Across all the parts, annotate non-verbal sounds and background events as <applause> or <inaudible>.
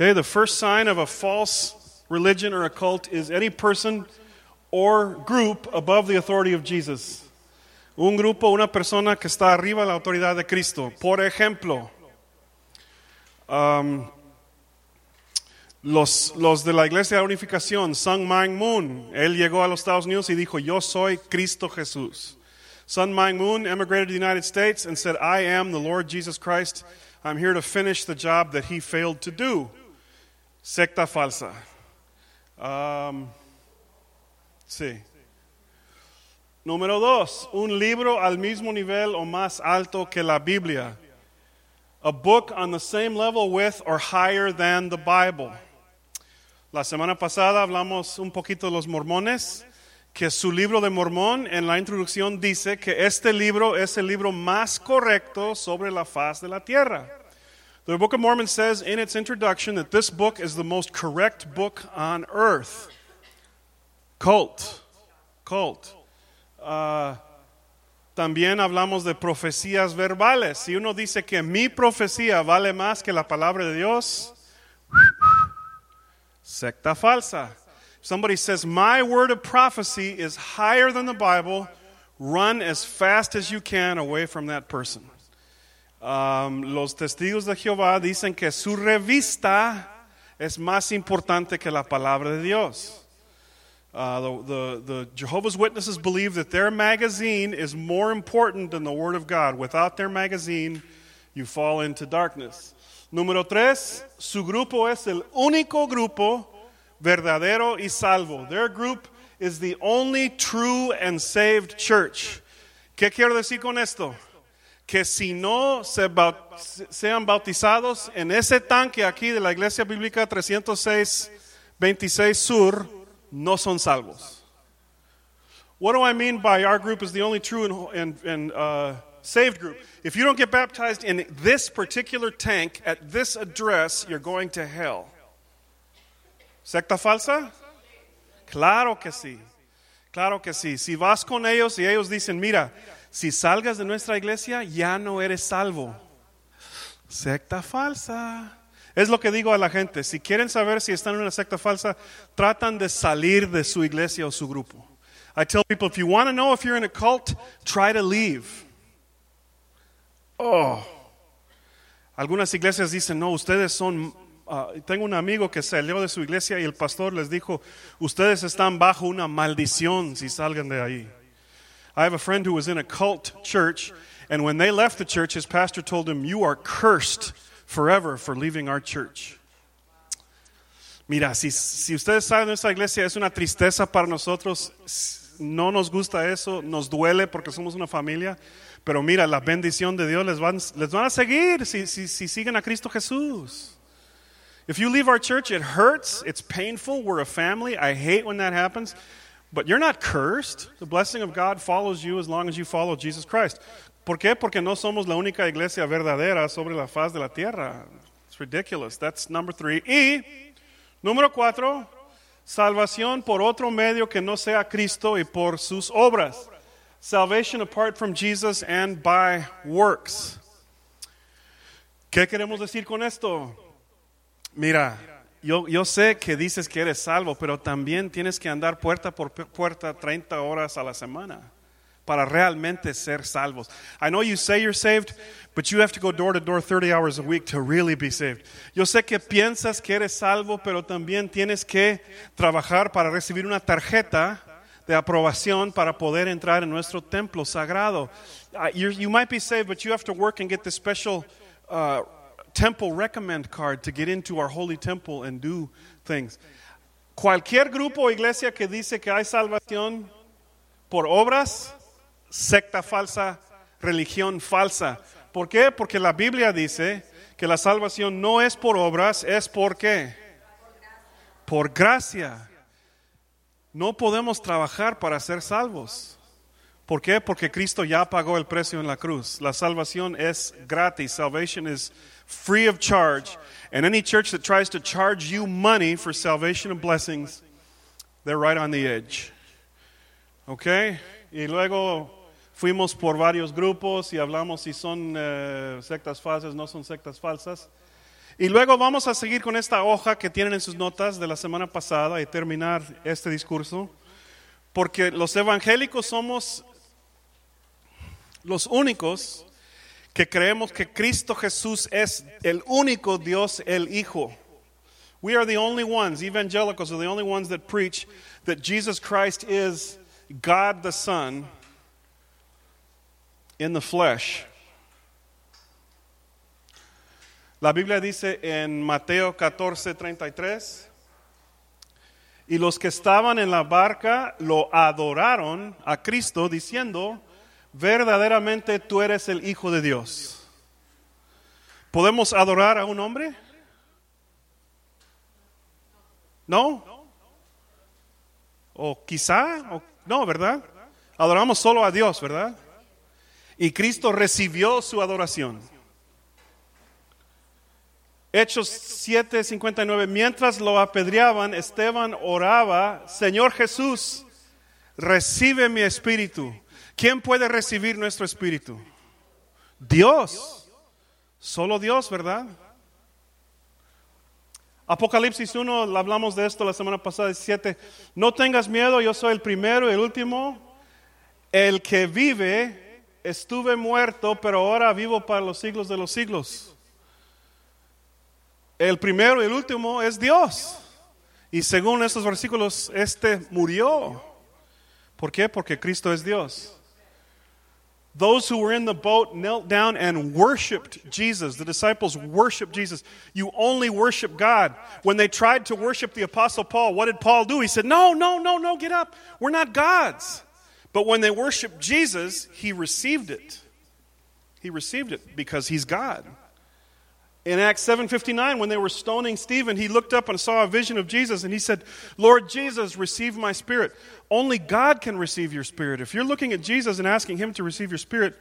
Okay, the first sign of a false religion or a cult is any person or group above the authority of Jesus. Un grupo, una persona que está arriba de la autoridad de Cristo. Por ejemplo, um, los, los de la Iglesia de la Unificación, Sun Myung Moon, él llegó a los Estados Unidos y dijo, yo soy Cristo Jesús. Sun Myung Moon emigrated to the United States and said, I am the Lord Jesus Christ. I'm here to finish the job that he failed to do. Secta falsa. Sí. Número dos, un libro al mismo nivel o más alto que la Biblia. A book on the same level with or higher than the Bible. La semana pasada hablamos un poquito de los mormones, que su libro de Mormón en la introducción dice que este libro es el libro más correcto sobre la faz de la tierra. The Book of Mormon says in its introduction that this book is the most correct book on earth. Cult. Cult. Uh, también hablamos de profecías verbales. Si uno dice que mi profecía vale más que la palabra de Dios, secta falsa. Somebody says, My word of prophecy is higher than the Bible, run as fast as you can away from that person. Um, los testigos de Jehová dicen que su revista es más importante que la palabra de Dios. Uh, the, the, the Jehovah's Witnesses believe that their magazine is more important than the Word of God. Without their magazine, you fall into darkness. Número tres, su grupo es el único grupo verdadero y salvo. Their group is the only true and saved church. ¿Qué quiero decir con esto? Que si no se baut sean bautizados en ese tanque aquí de la Iglesia Bíblica 306, 26 Sur, no son salvos. What do I mean by our group is the only true and, and, uh, saved group? If you don't get baptized in this particular tank at this address, you're going to hell. ¿Secta falsa? Claro que sí. Claro que sí. Si vas con ellos y ellos dicen, mira, si salgas de nuestra iglesia, ya no eres salvo. Secta falsa. Es lo que digo a la gente. Si quieren saber si están en una secta falsa, tratan de salir de su iglesia o su grupo. I tell people, if you want to know if you're in a cult, try to leave. Oh. Algunas iglesias dicen, no, ustedes son... Uh, tengo un amigo que salió de su iglesia y el pastor les dijo, ustedes están bajo una maldición si salgan de ahí. I have a friend who was in a cult church, and when they left the church, his pastor told him, You are cursed forever for leaving our church. Mira, si, si ustedes saben de nuestra iglesia, es una tristeza para nosotros. No nos gusta eso, nos duele porque somos una familia. Pero mira, la bendición de Dios les van, les van a seguir si, si, si siguen a Cristo Jesús. If you leave our church, it hurts, it's painful. We're a family. I hate when that happens. But you're not cursed. The blessing of God follows you as long as you follow Jesus Christ. ¿Por qué? Porque no somos la única iglesia verdadera sobre la faz de la tierra. It's ridiculous. That's number three. Y número cuatro, salvación por otro medio que no sea Cristo y por sus obras. Salvation apart from Jesus and by works. ¿Qué queremos decir con esto? Mira, yo, yo, sé que dices que eres salvo, pero también tienes que andar puerta por puerta 30 horas a la semana para realmente ser salvos. I know you say you're saved, but you have to go door to door 30 hours a week to really be saved. Yo sé que piensas que eres salvo, pero también tienes que trabajar para recibir una tarjeta de aprobación para poder entrar en nuestro templo sagrado. Uh, you might be saved, but you have to work and get the special uh, temple recommend card to get into our holy temple and do things. Cualquier grupo o iglesia que dice que hay salvación por obras, secta falsa, religión falsa. ¿Por qué? Porque la Biblia dice que la salvación no es por obras, es por qué? Por gracia. No podemos trabajar para ser salvos. ¿Por qué? Porque Cristo ya pagó el precio en la cruz. La salvación es gratis. Salvation is free of charge. And any church that tries to charge you money for salvation and blessings, they're right on the edge. ¿Ok? Y luego fuimos por varios grupos y hablamos si son uh, sectas falsas, no son sectas falsas. Y luego vamos a seguir con esta hoja que tienen en sus notas de la semana pasada y terminar este discurso, porque los evangélicos somos los únicos que creemos que Cristo Jesús es el único Dios, el Hijo. We are the only ones, evangelicals are the only ones that preach that Jesus Christ is God the Son in the flesh. La Biblia dice en Mateo 14, 33, y los que estaban en la barca lo adoraron a Cristo diciendo, verdaderamente tú eres el Hijo de Dios. ¿Podemos adorar a un hombre? ¿No? ¿O quizá? no, ¿verdad? Adoramos solo a Dios, ¿verdad? Y Cristo recibió su adoración. Hechos 7:59, mientras lo apedreaban, Esteban oraba, Señor Jesús, recibe mi espíritu. ¿Quién puede recibir nuestro espíritu? Dios. Solo Dios, ¿verdad? Apocalipsis 1, hablamos de esto la semana pasada, 7. No tengas miedo, yo soy el primero y el último. El que vive, estuve muerto, pero ahora vivo para los siglos de los siglos. El primero y el último es Dios. Y según estos versículos, este murió. ¿Por qué? Porque Cristo es Dios. Those who were in the boat knelt down and worshiped Jesus. The disciples worshiped Jesus. You only worship God. When they tried to worship the Apostle Paul, what did Paul do? He said, No, no, no, no, get up. We're not gods. But when they worshiped Jesus, he received it. He received it because he's God. In Acts 7:59 when they were stoning Stephen, he looked up and saw a vision of Jesus and he said, "Lord Jesus, receive my spirit." Only God can receive your spirit. If you're looking at Jesus and asking him to receive your spirit,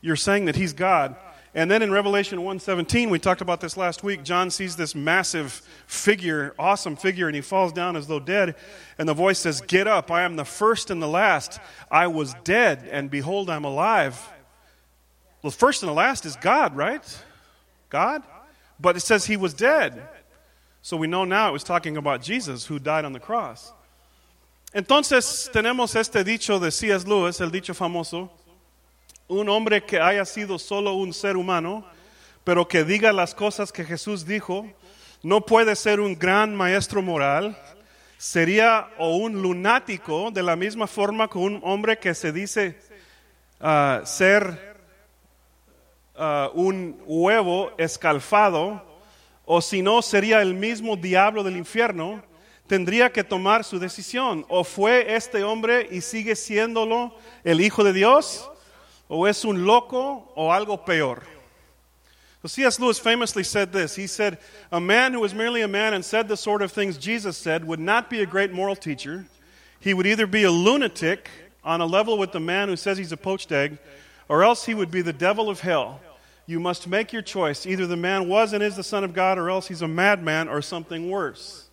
you're saying that he's God. And then in Revelation 1:17, we talked about this last week, John sees this massive figure, awesome figure, and he falls down as though dead, and the voice says, "Get up, I am the first and the last. I was dead, and behold, I'm alive." Well, first and the last is God, right? God? But it says he was dead. So we know now it was talking about Jesus who died on the cross. Entonces tenemos este dicho de C.S. Lewis, el dicho famoso, un hombre que haya sido solo un ser humano, pero que diga las cosas que Jesús dijo, no puede ser un gran maestro moral, sería o un lunático de la misma forma que un hombre que se dice uh, ser uh, un huevo escalfado, o si no sería el mismo diablo del infierno, tendría que tomar su decisión. O fue este hombre y sigue siéndolo el Hijo de Dios, o es un loco o algo peor. C.S. Lewis famously said this. He said, A man who was merely a man and said the sort of things Jesus said would not be a great moral teacher. He would either be a lunatic on a level with the man who says he's a poached egg, or else he would be the devil of hell. You must make your choice. Either the man was and is the Son of God, or else he's a madman or something worse.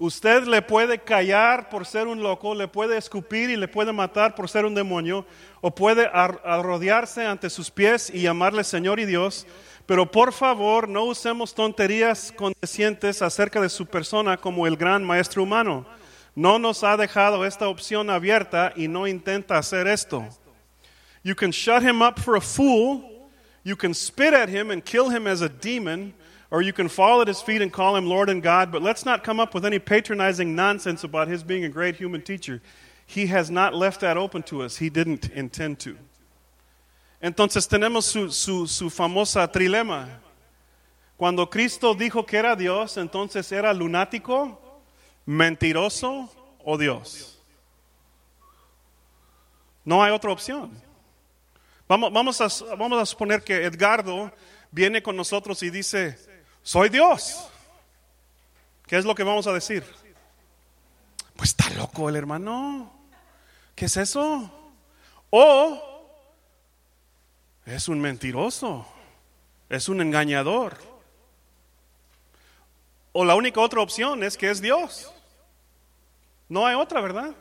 Usted le puede callar por ser un loco, le puede escupir y le puede matar por ser un demonio, o puede arrodillarse ante sus pies y llamarle Señor y Dios, pero por favor no usemos tonterías condescientes acerca de su persona como el gran maestro humano. No nos ha dejado esta opción abierta y no intenta hacer esto. You can shut him up for a fool, you can spit at him and kill him as a demon, or you can fall at his feet and call him Lord and God, but let's not come up with any patronizing nonsense about his being a great human teacher. He has not left that open to us. He didn't intend to. Entonces tenemos su, su, su famosa trilema. Cuando Cristo dijo que era Dios, entonces era lunático, mentiroso o Dios. No hay otra opción. Vamos, vamos, a, vamos a suponer que Edgardo viene con nosotros y dice, soy Dios. ¿Qué es lo que vamos a decir? Pues está loco el hermano. ¿Qué es eso? O es un mentiroso, es un engañador. O la única otra opción es que es Dios. No hay otra, ¿verdad?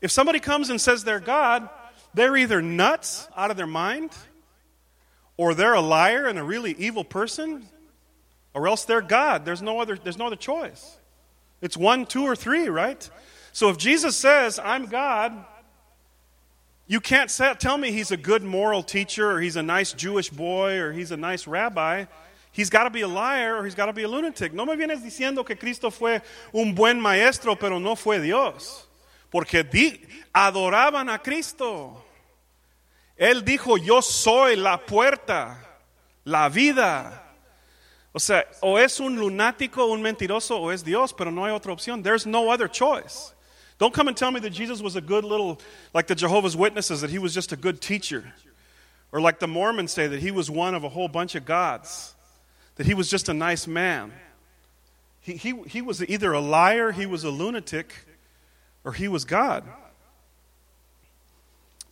If somebody comes and says they're God, they're either nuts out of their mind or they're a liar and a really evil person, or else they're God. There's no other, there's no other choice. It's one, two, or three, right? So if Jesus says, I'm God, you can't say, tell me he's a good moral teacher or he's a nice Jewish boy or he's a nice rabbi. He's got to be a liar or he's got to be a lunatic. No me vienes diciendo que Cristo fue un buen maestro, pero no fue Dios. Porque di, adoraban a Cristo. Él dijo, yo soy la puerta, la vida. O sea, o es un lunático, un mentiroso, o es Dios, pero no hay otra opción. There's no other choice. Don't come and tell me that Jesus was a good little, like the Jehovah's Witnesses, that he was just a good teacher. Or like the Mormons say, that he was one of a whole bunch of gods, that he was just a nice man. He, he, he was either a liar, he was a lunatic, or he was God.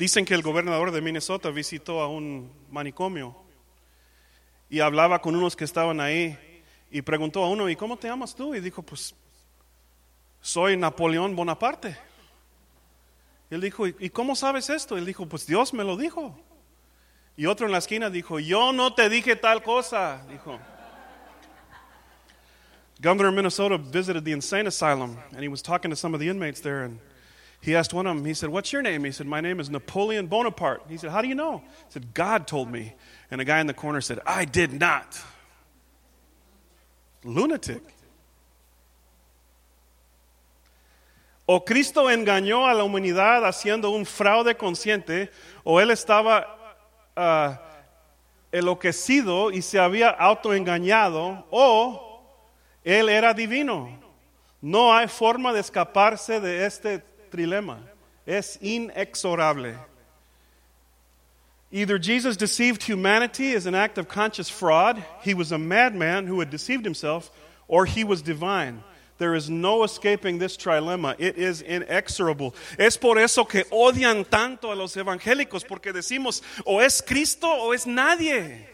Dicen que el gobernador de Minnesota visitó a un manicomio y hablaba con unos que estaban ahí y preguntó a uno, ¿y cómo te llamas tú? Y dijo, pues soy Napoleón Bonaparte. Él dijo, ¿y cómo sabes esto? Él dijo, pues Dios me lo dijo. Y otro en la esquina dijo, yo no te dije tal cosa. Dijo. Governor of Minnesota visited the insane asylum and he was talking to some of the inmates there and he asked one of them, he said, What's your name? He said, My name is Napoleon Bonaparte. He said, How do you know? He said, God told me. And a guy in the corner said, I did not. Lunatic. O Cristo engañó a la humanidad haciendo un fraude consciente, o él estaba uh, enloquecido y se había autoengañado, o él era divino. No hay forma de escaparse de este trilema. Es inexorable. Either Jesus deceived humanity as an act of conscious fraud, he was a madman who had deceived himself, or he was divine. There is no escaping this trilemma. It is inexorable. Es por eso que odian tanto a los evangélicos, porque decimos, o es Cristo o es nadie.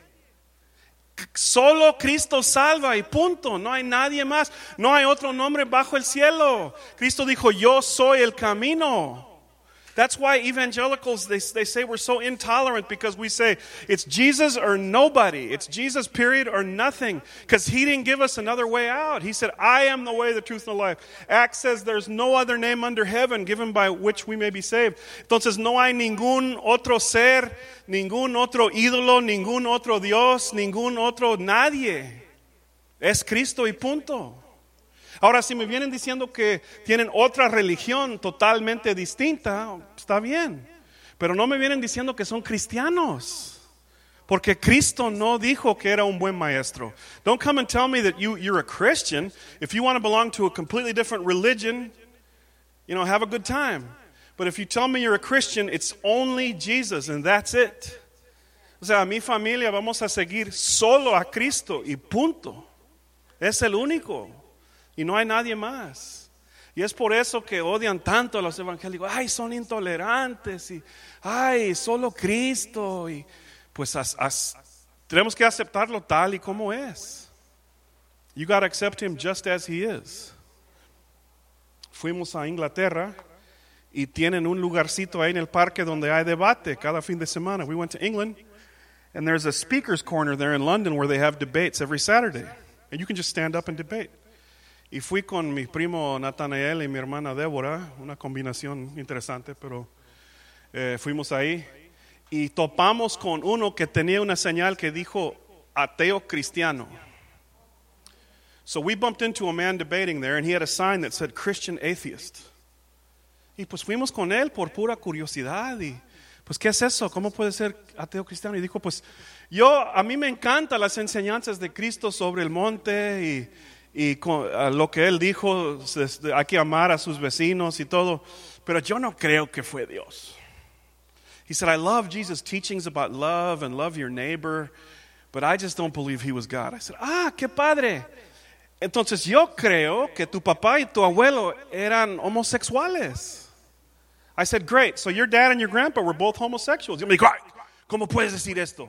Solo Cristo salva y punto. No hay nadie más. No hay otro nombre bajo el cielo. Cristo dijo, yo soy el camino. That's why evangelicals, they, they say we're so intolerant because we say it's Jesus or nobody. It's Jesus, period, or nothing. Because he didn't give us another way out. He said, I am the way, the truth, and the life. Acts says there's no other name under heaven given by which we may be saved. Entonces no hay ningún otro ser, ningún otro ídolo, ningún otro Dios, ningún otro nadie. Es Cristo y punto. Ahora, si me vienen diciendo que tienen otra religión totalmente distinta, está bien. Pero no me vienen diciendo que son cristianos. Porque Cristo no dijo que era un buen maestro. Don't come and tell me that you, you're a Christian. If you want to belong to a completely different religion, you know, have a good time. But if you tell me you're a Christian, it's only Jesus and that's it. O sea, mi familia vamos a seguir solo a Cristo y punto. Es el único y no hay nadie más. Y es por eso que odian tanto a los evangélicos. Ay, son intolerantes y ay, solo Cristo. Y pues tenemos que aceptarlo tal y como es. You got to accept him just as he is. Fuimos a Inglaterra y tienen un lugarcito ahí en el parque donde hay debate cada fin de semana. We went to England and there's a speaker's corner there in London where they have debates every Saturday. And you can just stand up and debate. Y fui con mi primo Nathanael y mi hermana Débora, una combinación interesante, pero eh, fuimos ahí y topamos con uno que tenía una señal que dijo ateo cristiano. So we bumped into a man debating there and he had a sign that said Christian atheist. Y pues fuimos con él por pura curiosidad y pues ¿qué es eso? ¿Cómo puede ser ateo cristiano? Y dijo, pues yo a mí me encantan las enseñanzas de Cristo sobre el monte y y con, lo que él dijo, hay que amar a sus vecinos y todo, pero yo no creo que fue Dios. He said, I love Jesus' teachings about love and love your neighbor, but I just don't believe he was God. I said, ah, qué padre. Entonces yo creo que tu papá y tu abuelo eran homosexuales. I said, great. So your dad and your grandpa were both homosexuals. Y me dijo, ¿cómo puedes decir esto?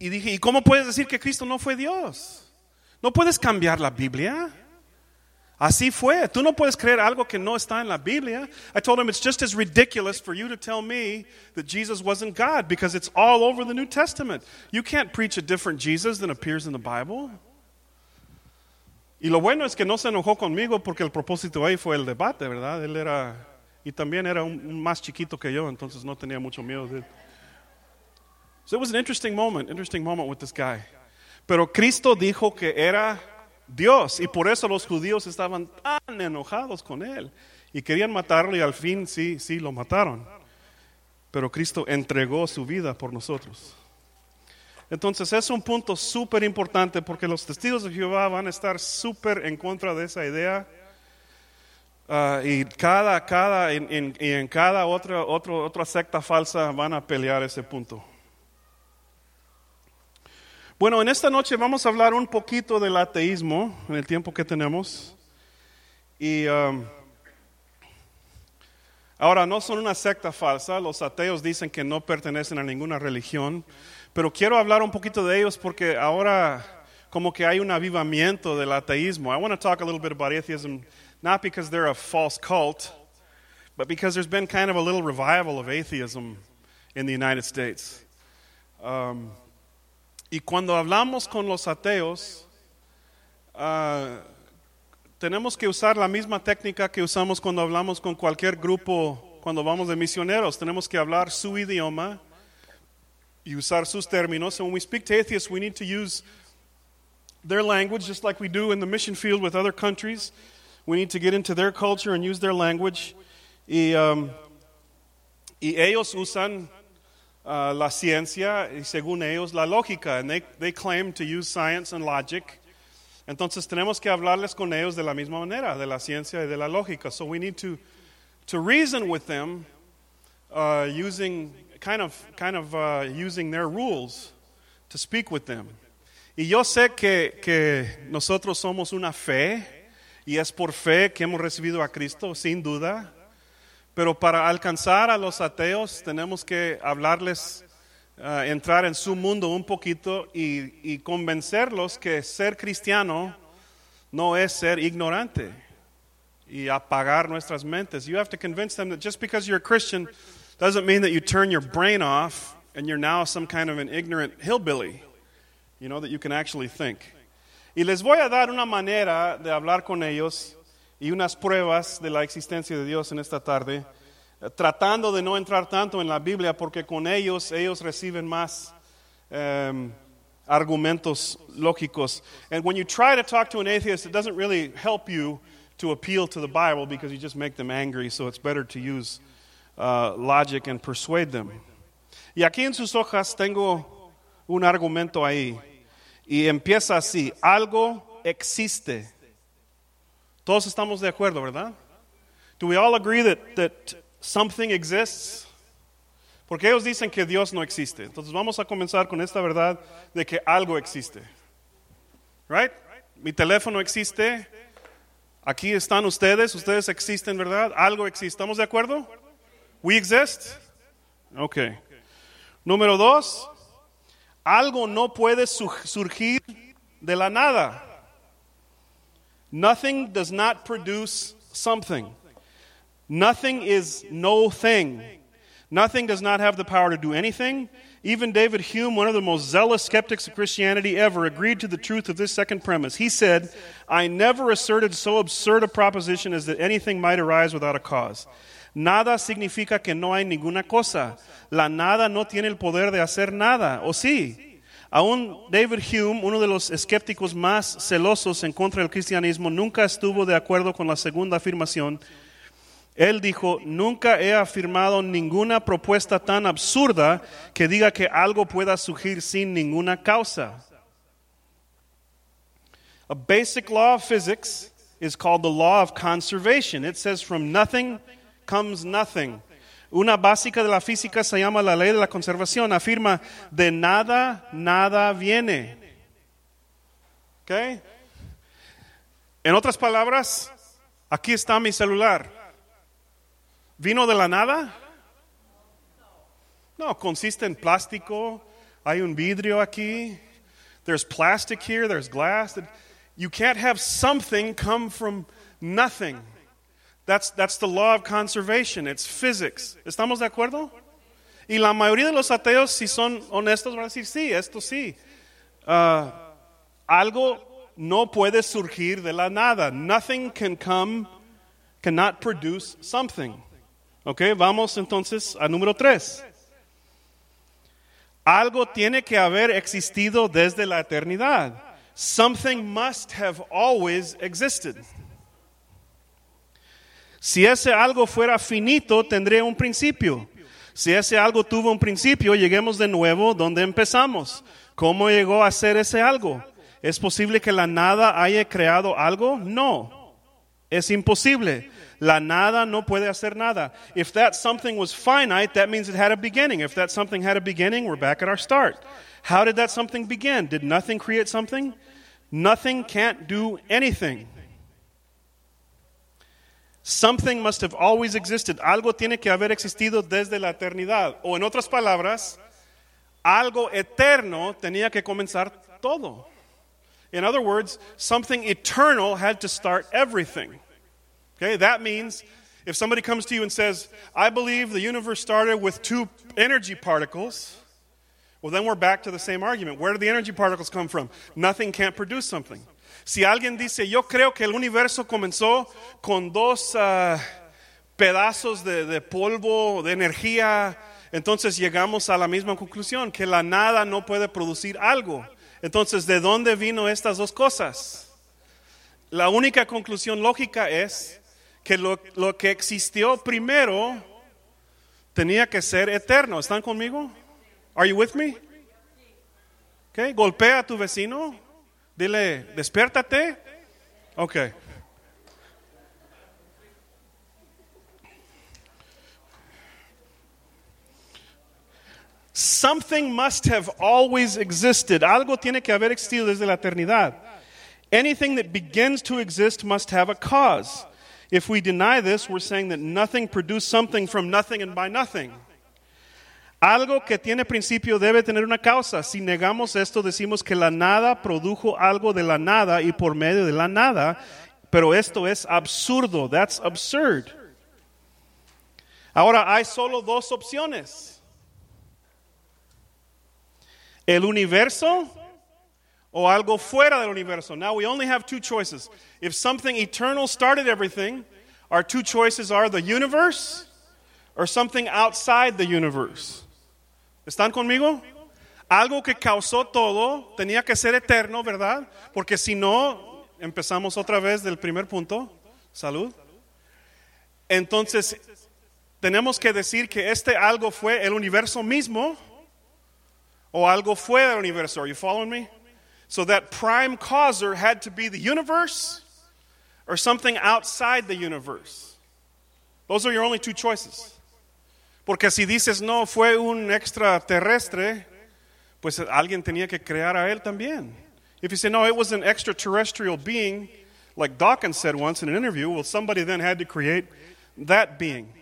Y dije, ¿y cómo puedes decir que Cristo no fue Dios? No puedes cambiar la Biblia. Así fue. Tú no puedes creer algo que no está en la Biblia. I told him it's just as ridiculous for you to tell me that Jesus wasn't God because it's all over the New Testament. You can't preach a different Jesus than appears in the Bible. Y lo bueno es que no se enojó conmigo porque el propósito ahí fue el debate, ¿verdad? Él era, y también era un, más chiquito que yo, entonces no tenía mucho miedo de él. So it was an interesting moment, interesting moment with this guy. Pero Cristo dijo que era Dios y por eso los judíos estaban tan enojados con él y querían matarlo y al fin sí, sí lo mataron. Pero Cristo entregó su vida por nosotros. Entonces es un punto súper importante porque los testigos de Jehová van a estar súper en contra de esa idea. Uh, y cada, cada, en, en, en cada otra, otro, otra secta falsa van a pelear ese punto. Bueno, en esta noche vamos a hablar un poquito del ateísmo en el tiempo que tenemos. Y um, ahora no son una secta falsa, los ateos dicen que no pertenecen a ninguna religión, pero quiero hablar un poquito de ellos porque ahora como que hay un avivamiento del ateísmo. I want to talk a little bit about atheism, not because they're a false cult, but because there's been kind of a little revival of atheism in the United States. Um, y cuando hablamos con los ateos, uh, tenemos que usar la misma técnica que usamos cuando hablamos con cualquier grupo, cuando vamos de misioneros. Tenemos que hablar su idioma y usar sus términos. So when we speak to atheists, we need to use their language, just like we do in the mission field with other countries. We need to get into their culture and use their language. Y, um, y ellos usan uh, la ciencia y según ellos la lógica. And they, they claim to use science and logic. Entonces tenemos que hablarles con ellos de la misma manera, de la ciencia y de la lógica. So we need to, to reason with them uh, using kind of, kind of uh, using their rules to speak with them. Y yo sé que, que nosotros somos una fe, y es por fe que hemos recibido a Cristo, sin duda. Pero para alcanzar a los ateos tenemos que hablarles, uh, entrar en su mundo un poquito y, y convencerlos que ser cristiano no es ser ignorante y apagar nuestras mentes. You have to convince them that just because you're a Christian doesn't mean that you turn your brain off and you're now some kind of an ignorant hillbilly, you know, that you can actually think. Y les voy a dar una manera de hablar con ellos y unas pruebas de la existencia de Dios en esta tarde, eh, tratando de no entrar tanto en la Biblia porque con ellos ellos reciben más um, argumentos lógicos. And when you try to talk to an atheist, it doesn't really help you to appeal to the Bible because you just make them angry, so it's better to use uh, logic and persuade them. Y aquí en sus hojas tengo un argumento ahí. Y empieza así, algo existe. Todos estamos de acuerdo, ¿verdad? Do we all agree that, that something exists? Porque ellos dicen que Dios no existe. Entonces vamos a comenzar con esta verdad de que algo existe. Right? Mi teléfono existe. Aquí están ustedes. Ustedes existen, ¿verdad? Algo existe. ¿Estamos de acuerdo? We exist? Ok. Número dos, algo no puede surgir de la nada. Nothing does not produce something. Nothing is no thing. Nothing does not have the power to do anything. Even David Hume, one of the most zealous skeptics of Christianity ever, agreed to the truth of this second premise. He said, I never asserted so absurd a proposition as that anything might arise without a cause. Nada significa que no hay ninguna cosa. La nada no tiene el poder de hacer nada, ¿o sí? Aún David Hume, uno de los escépticos más celosos en contra del cristianismo, nunca estuvo de acuerdo con la segunda afirmación. Él dijo, nunca he afirmado ninguna propuesta tan absurda que diga que algo pueda surgir sin ninguna causa. A basic law of physics is called the law of conservation. It says from nothing comes nothing. Una básica de la física se llama la ley de la conservación. Afirma, de nada, nada viene. ¿Ok? En otras palabras, aquí está mi celular. ¿Vino de la nada? No, consiste en plástico. Hay un vidrio aquí. There's plastic here, there's glass. You can't have something come from Nothing. That's, that's the law of conservation. It's physics. ¿Estamos de acuerdo? Y la mayoría de los ateos, si son honestos, van a decir, sí, esto sí. Uh, algo no puede surgir de la nada. Nothing can come, cannot produce something. Ok, vamos entonces a número tres. Algo tiene que haber existido desde la eternidad. Something must have always existed. Si ese algo fuera finito, tendría un principio. Si ese algo tuvo un principio, lleguemos de nuevo donde empezamos. ¿Cómo llegó a ser ese algo? ¿Es posible que la nada haya creado algo? No. Es imposible. La nada no puede hacer nada. If that something was finite, that means it had a beginning. If that something had a beginning, we're back at our start. How did that something begin? Did nothing create something? Nothing can't do anything. Something must have always existed. Algo tiene que haber existido desde la eternidad. O en otras palabras, algo eterno tenía que comenzar todo. In other words, something eternal had to start everything. Okay, that means if somebody comes to you and says, I believe the universe started with two energy particles, well, then we're back to the same argument. Where do the energy particles come from? Nothing can't produce something. Si alguien dice, yo creo que el universo comenzó con dos uh, pedazos de, de polvo, de energía, entonces llegamos a la misma conclusión, que la nada no puede producir algo. Entonces, ¿de dónde vino estas dos cosas? La única conclusión lógica es que lo, lo, que existió primero tenía que ser eterno. ¿Están conmigo? Are you with me? Okay. Golpea a tu vecino. Dile, despiértate. Ok. Something must have always existed. Algo tiene que haber existido desde la eternidad. Anything that begins to exist must have a cause. If we deny this, we're saying that nothing produced something from nothing and by nothing. Algo que tiene principio debe tener una causa. Si negamos esto, decimos que la nada produjo algo de la nada y por medio de la nada, pero esto es absurdo. That's absurd. Ahora hay solo dos opciones. El universo o algo fuera del universo. Now we only have two choices. If something eternal started everything, our two choices are the universe or something outside the universe. ¿Están conmigo? Algo que causó todo tenía que ser eterno, ¿verdad? Porque si no, empezamos otra vez del primer punto. Salud. Entonces, tenemos que decir que este algo fue el universo mismo o algo fuera del universo. Are you following me? So that prime causer had to be the universe or something outside the universe. Those are your only two choices. Porque si dices no, fue un extraterrestre, pues alguien tenía que crear a él también. If you say no, it was an extraterrestrial being, like Dawkins said once in an interview, well, somebody then had to create that being.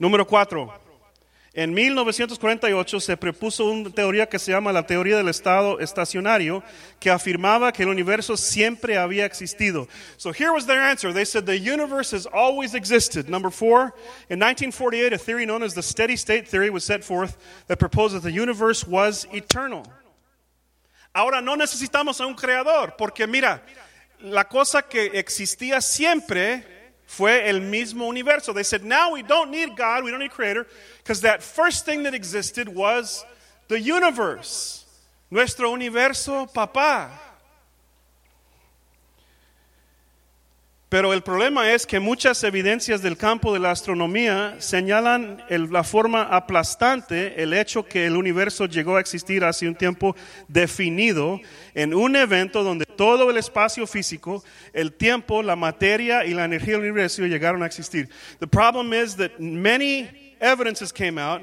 Número cuatro. En 1948 se propuso una teoría que se llama la teoría del estado estacionario, que afirmaba que el universo siempre había existido. So here was their answer. They said the universe has always existed. Number four, in 1948, a theory known as the steady state theory was set forth that proposed that the universe was eternal. Ahora no necesitamos a un creador, porque mira, la cosa que existía siempre fue el mismo universo. They said, now we don't need God, we don't need creator, because that first thing that existed was the universe. Nuestro universo, papá. Pero el problema es que muchas evidencias del campo de la astronomía señalan el, la forma aplastante el hecho que el universo llegó a existir hace un tiempo definido en un evento donde todo el espacio físico, el tiempo, la materia y la energía del universo llegaron a existir. The problem is that many evidences came out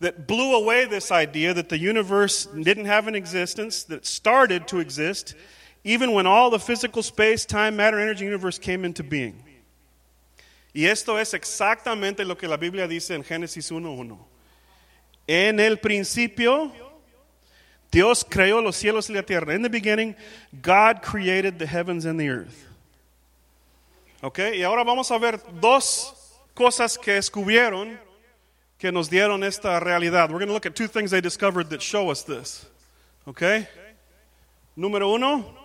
that blew away this idea that the universe didn't have an existence, that started to exist even when all the physical space, time, matter, energy, universe came into being. Y esto es exactamente lo que la Biblia dice en Génesis 1.1. En el principio, Dios creó los cielos y la tierra. In the beginning, God created the heavens and the earth. Ok, y ahora vamos a ver dos cosas que descubrieron que nos dieron esta realidad. We're going to look at two things they discovered that show us this. Ok, número uno,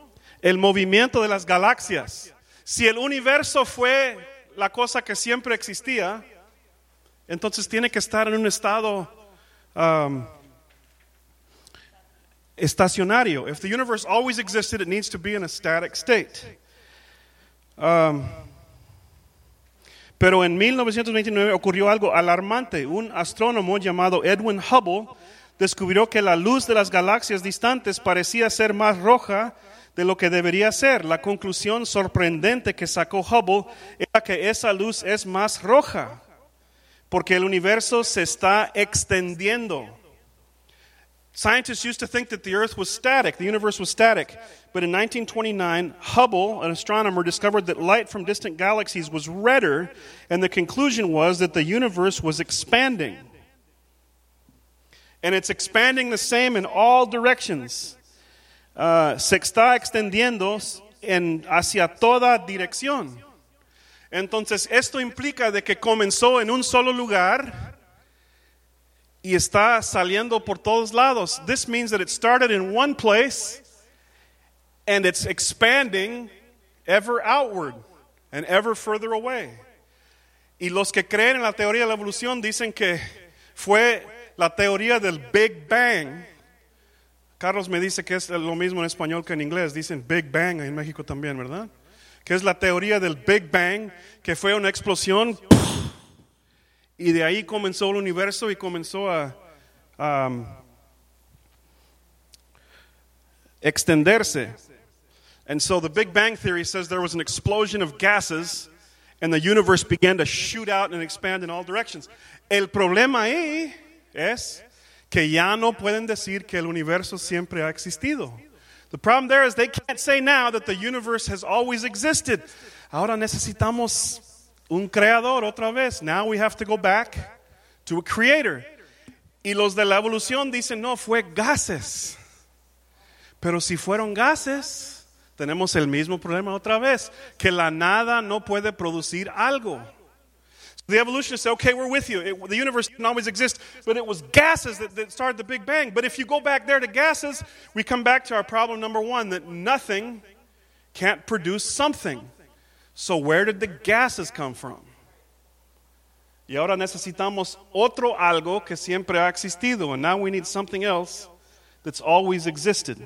el movimiento de las galaxias. Si el universo fue la cosa que siempre existía, entonces tiene que estar en un estado um, estacionario. If the universe always existed, it needs to be in a static state. Um, pero en 1929 ocurrió algo alarmante. Un astrónomo llamado Edwin Hubble descubrió que la luz de las galaxias distantes parecía ser más roja de lo que debería ser. La conclusión sorprendente que sacó Hubble era que esa luz es más roja porque el universo se está extendiendo. Scientists used to think that the Earth was static, the universe was static. But in 1929, Hubble, an astronomer, discovered that light from distant galaxies was redder, and the conclusion was that the universe was expanding. And it's expanding the same in all directions. Uh, se está extendiendo en, hacia toda dirección. Entonces, esto implica de que comenzó en un solo lugar y está saliendo por todos lados. This means that it started in one place and it's expanding ever outward and ever further away. Y los que creen en la teoría de la evolución dicen que fue la teoría del Big Bang. Carlos me dice que es lo mismo en español que en inglés. Dicen Big Bang en México también, ¿verdad? Que es la teoría del Big Bang, que fue una explosión y de ahí comenzó el universo y comenzó a, a um, extenderse. And so the Big Bang Theory says there was an explosion of gases and the universe began to shoot out and expand in all directions. El problema ahí es que ya no pueden decir que el universo siempre ha existido. The problem there is they can't say now that the universe has always existed. Ahora necesitamos un creador otra vez. Now we have to go back to a creator. Y los de la evolución dicen, no, fue gases. Pero si fueron gases, tenemos el mismo problema otra vez, que la nada no puede producir algo. The evolutionists say, okay, we're with you. It, the universe didn't always exist, but it was gases that, that started the Big Bang. But if you go back there to gases, we come back to our problem number one that nothing can't produce something. So where did the gases come from? Y ahora necesitamos otro algo que siempre ha existido. And now we need something else that's always existed.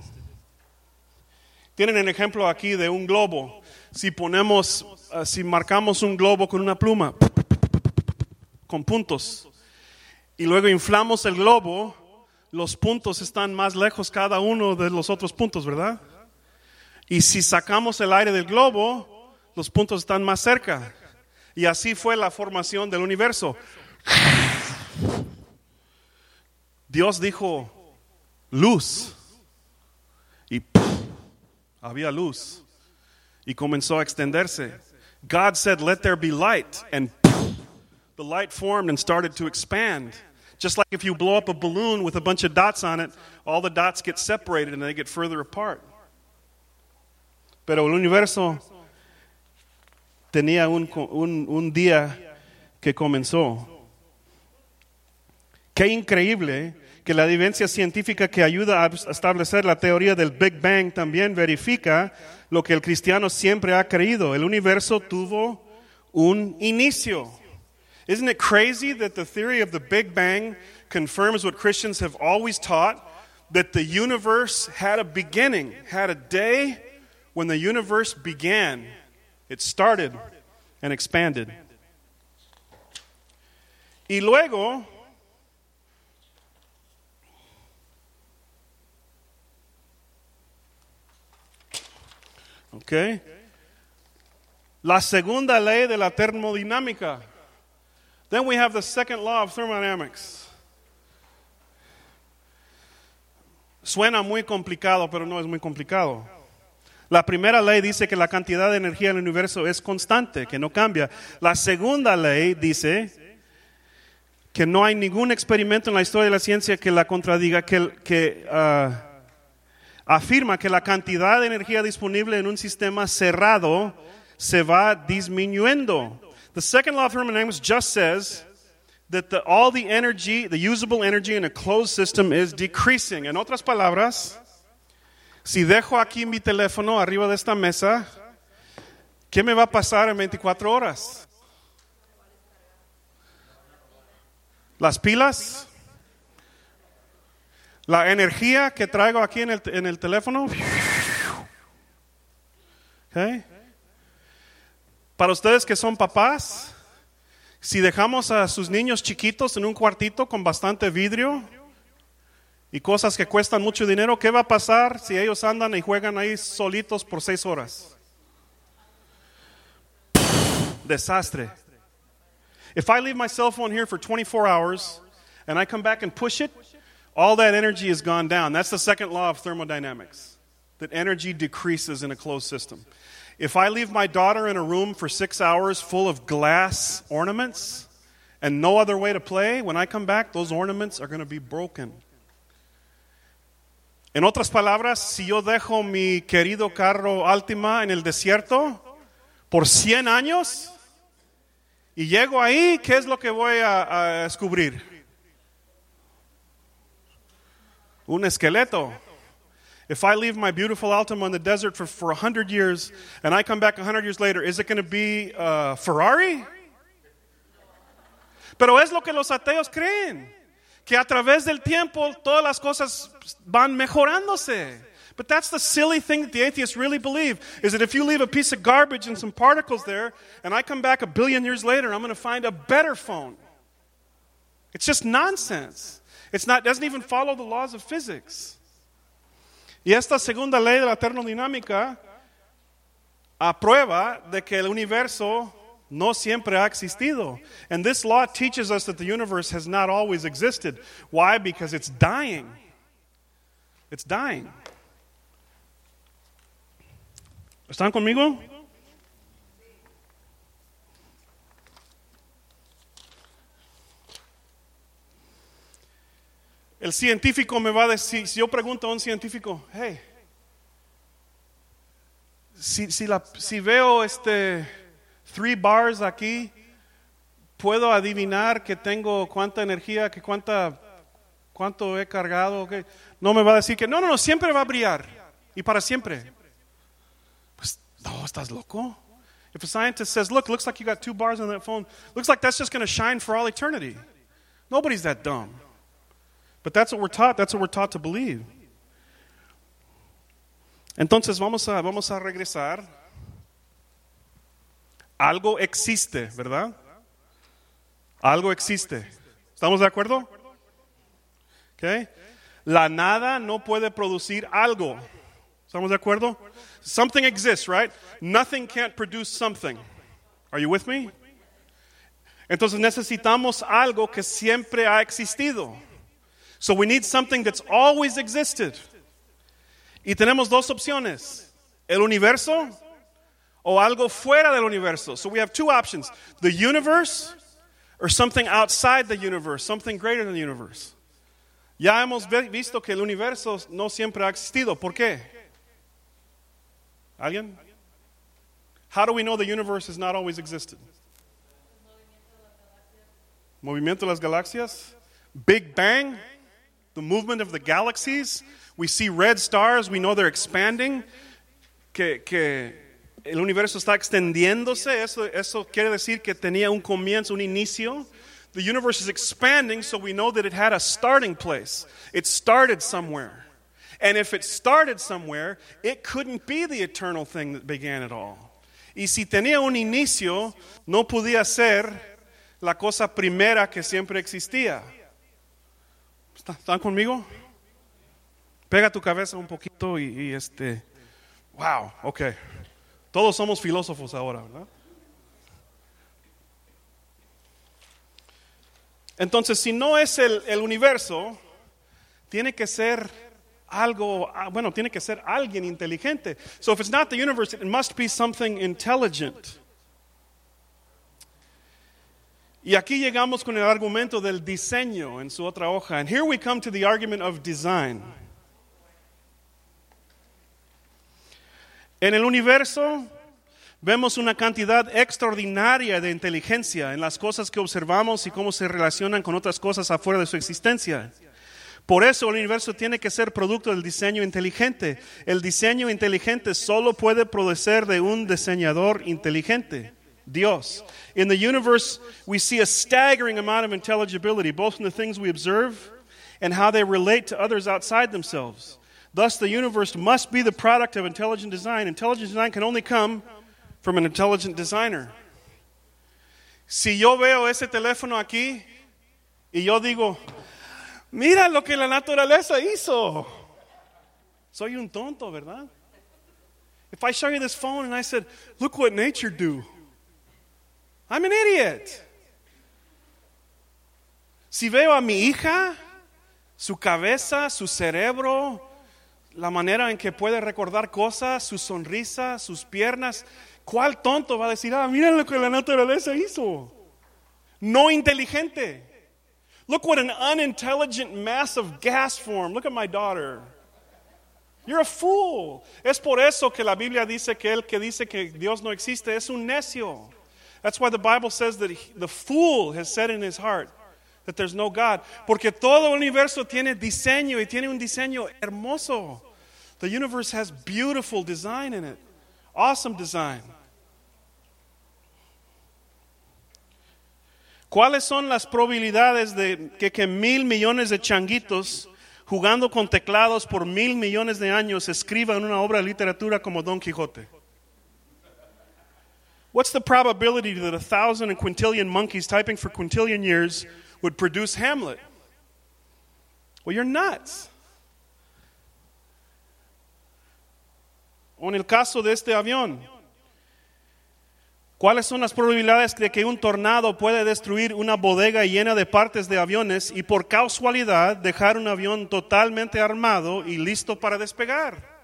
Tienen el ejemplo aquí de un globo. Si ponemos, uh, si marcamos un globo con una pluma, con puntos, y luego inflamos el globo, los puntos están más lejos cada uno de los otros puntos, ¿verdad? Y si sacamos el aire del globo, los puntos están más cerca. Y así fue la formación del universo. Dios dijo, luz. Y había luz. Y comenzó a extenderse. God said, let there be light. And the light formed and started to expand. Just like if you blow up a balloon with a bunch of dots on it, all the dots get separated and they get further apart. Pero el universo tenía un, un, un día que comenzó. Qué increíble que la evidencia científica que ayuda a establecer la teoría del Big Bang también verifica lo que el cristiano siempre ha creído. El universo tuvo un inicio. Isn't it crazy that the theory of the Big Bang confirms what Christians have always taught? That the universe had a beginning, had a day when the universe began. It started and expanded. Y luego, okay, la segunda ley de la termodinámica. Then we have the second law of thermodynamics. Suena muy complicado, pero no es muy complicado. La primera ley dice que la cantidad de energía en el universo es constante, que no cambia. La segunda ley dice que no hay ningún experimento en la historia de la ciencia que la contradiga, que, que, uh, afirma que la cantidad de energía disponible en un sistema cerrado se va disminuyendo. The second law of thermodynamics just says that the, all the energy, the usable energy in a closed system is decreasing. En otras palabras, si dejo aquí mi teléfono arriba de esta mesa, ¿qué me va a pasar en 24 horas? Las pilas, la energía que traigo aquí en el, en el teléfono. <laughs> Okay. Para ustedes que son papás, si dejamos a sus niños chiquitos en un cuartito con bastante vidrio y cosas que cuestan mucho dinero, ¿qué va a pasar si ellos andan y juegan ahí solitos por seis horas? Desastre. If I leave my cell phone here for 24 hours and I come back and push it, all that energy has gone down. That's the second law of thermodynamics that energy decreases in a closed system. If I leave my daughter in a room for six hours full of glass ornaments and no other way to play, when I come back, those ornaments are going to be broken. En otras palabras, si yo dejo mi querido carro Altima en el desierto por 100 años y llego ahí, ¿qué es lo que voy a, a descubrir? Un esqueleto. If I leave my beautiful Altima in the desert for, for 100 years and I come back 100 years later, is it going to be a Ferrari? Pero es lo que los ateos creen, que a través del tiempo todas las cosas van mejorándose. But that's the silly thing that the atheists really believe is that if you leave a piece of garbage and some particles there, and I come back a billion years later, I'm going to find a better phone. It's just nonsense. It's not doesn't even follow the laws of physics. Y esta segunda ley de la termodinámica aprueba de que el universo no siempre ha existido. And this law teaches us that the universe has not always existed. Why? Because it's dying. It's dying. ¿Están conmigo? El científico me va a decir, si yo pregunto a un científico, hey, si, si, la, si veo este three bars aquí, puedo adivinar que tengo cuánta energía, que cuánta, cuánto he cargado. Okay? No me va a decir que no, no, no, siempre va a brillar y para siempre. Pues no, estás loco. If a scientist says, look, looks like you got two bars on that phone, looks like that's just going to shine for all eternity. Nobody's that dumb. But that's what we're taught. That's what we're taught to believe. Entonces vamos a, vamos a regresar. Algo existe, ¿verdad? Algo existe. ¿Estamos de acuerdo? Okay. La nada no puede producir algo. ¿Estamos de acuerdo? Something exists, right? Nothing can't produce something. Are you with me? Entonces necesitamos algo que siempre ha existido. So we need something that's always existed. Y tenemos dos opciones, el universo o algo fuera del universo. So we have two options, the universe or something outside the universe, something greater than the universe. Ya hemos visto que el universo no siempre ha existido. ¿Por qué? ¿Alguien? How do we know the universe has not always existed? Movimiento de las galaxias? Big Bang? The movement of the galaxies. We see red stars, we know they're expanding. Que, que el universo está extendiéndose, eso, eso quiere decir que tenía un comienzo, un inicio. The universe is expanding, so we know that it had a starting place. It started somewhere. And if it started somewhere, it couldn't be the eternal thing that began it all. Y si tenía un inicio, no podía ser la cosa primera que siempre existía. ¿Están conmigo? Pega tu cabeza un poquito y, y, este, wow, ok. Todos somos filósofos ahora, ¿verdad? Entonces, si no es el, el universo, tiene que ser algo, ah, bueno, tiene que ser alguien inteligente. So if it's not the universe, it must be something intelligent. Y aquí llegamos con el argumento del diseño en su otra hoja. And here we come to the argument of design. En el universo vemos una cantidad extraordinaria de inteligencia en las cosas que observamos y cómo se relacionan con otras cosas afuera de su existencia. Por eso el universo tiene que ser producto del diseño inteligente. El diseño inteligente solo puede producir de un diseñador inteligente, Dios. In the universe, we see a staggering amount of intelligibility, both in the things we observe and how they relate to others outside themselves. Thus, the universe must be the product of intelligent design. Intelligent design can only come from an intelligent designer. Si yo veo ese teléfono aquí y yo digo, mira lo que la naturaleza hizo. Soy un tonto, ¿verdad? If I show you this phone and I said, look what nature do. I'm an idiot. Si veo a mi hija, su cabeza, su cerebro, la manera en que puede recordar cosas, su sonrisa, sus piernas, ¿cuál tonto va a decir, ah, mira lo que la naturaleza hizo? No inteligente. Look what an unintelligent mass of gas formed. Look at my daughter. You're a fool. Es por eso que la Biblia dice que el que dice que Dios no existe es un necio. That's why the Bible says that he, the fool has said in his heart that there's no God. Porque todo el universo tiene diseño y tiene un diseño hermoso. The universe has beautiful design in it, awesome design. ¿Cuáles son las probabilidades de que, que mil millones de changuitos jugando con teclados por mil millones de años escriban una obra de literatura como Don Quijote? What's the probability that a thousand and quintillion monkeys typing for quintillion years would produce Hamlet? Well, you're nuts. O en el caso de este avión, ¿cuáles son las probabilidades de que un tornado puede destruir una bodega llena de partes de aviones y por casualidad dejar un avión totalmente armado y listo para despegar?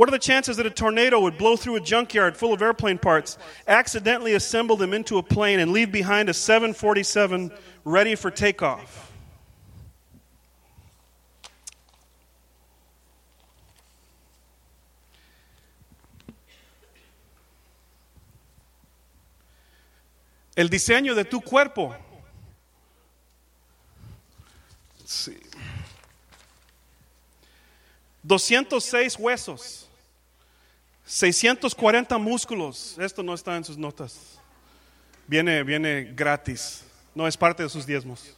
What are the chances that a tornado would blow through a junkyard full of airplane parts, accidentally assemble them into a plane, and leave behind a 747 ready for takeoff? El diseño de tu cuerpo. Sí. 206 huesos. 640 músculos. Esto no está en sus notas. Viene, viene gratis. No es parte de sus diezmos.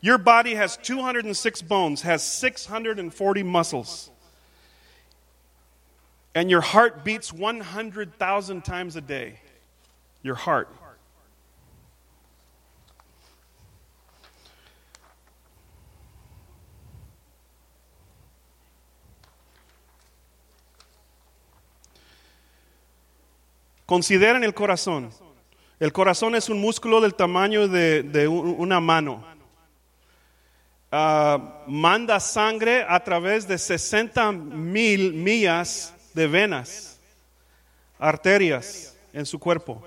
Your body has 206 bones, has 640 muscles. And your heart beats 100,000 times a day. Your heart. Consideren el corazón. El corazón es un músculo del tamaño de, una mano. Uh, manda sangre a través de 60 mil millas de venas, arterias en su cuerpo.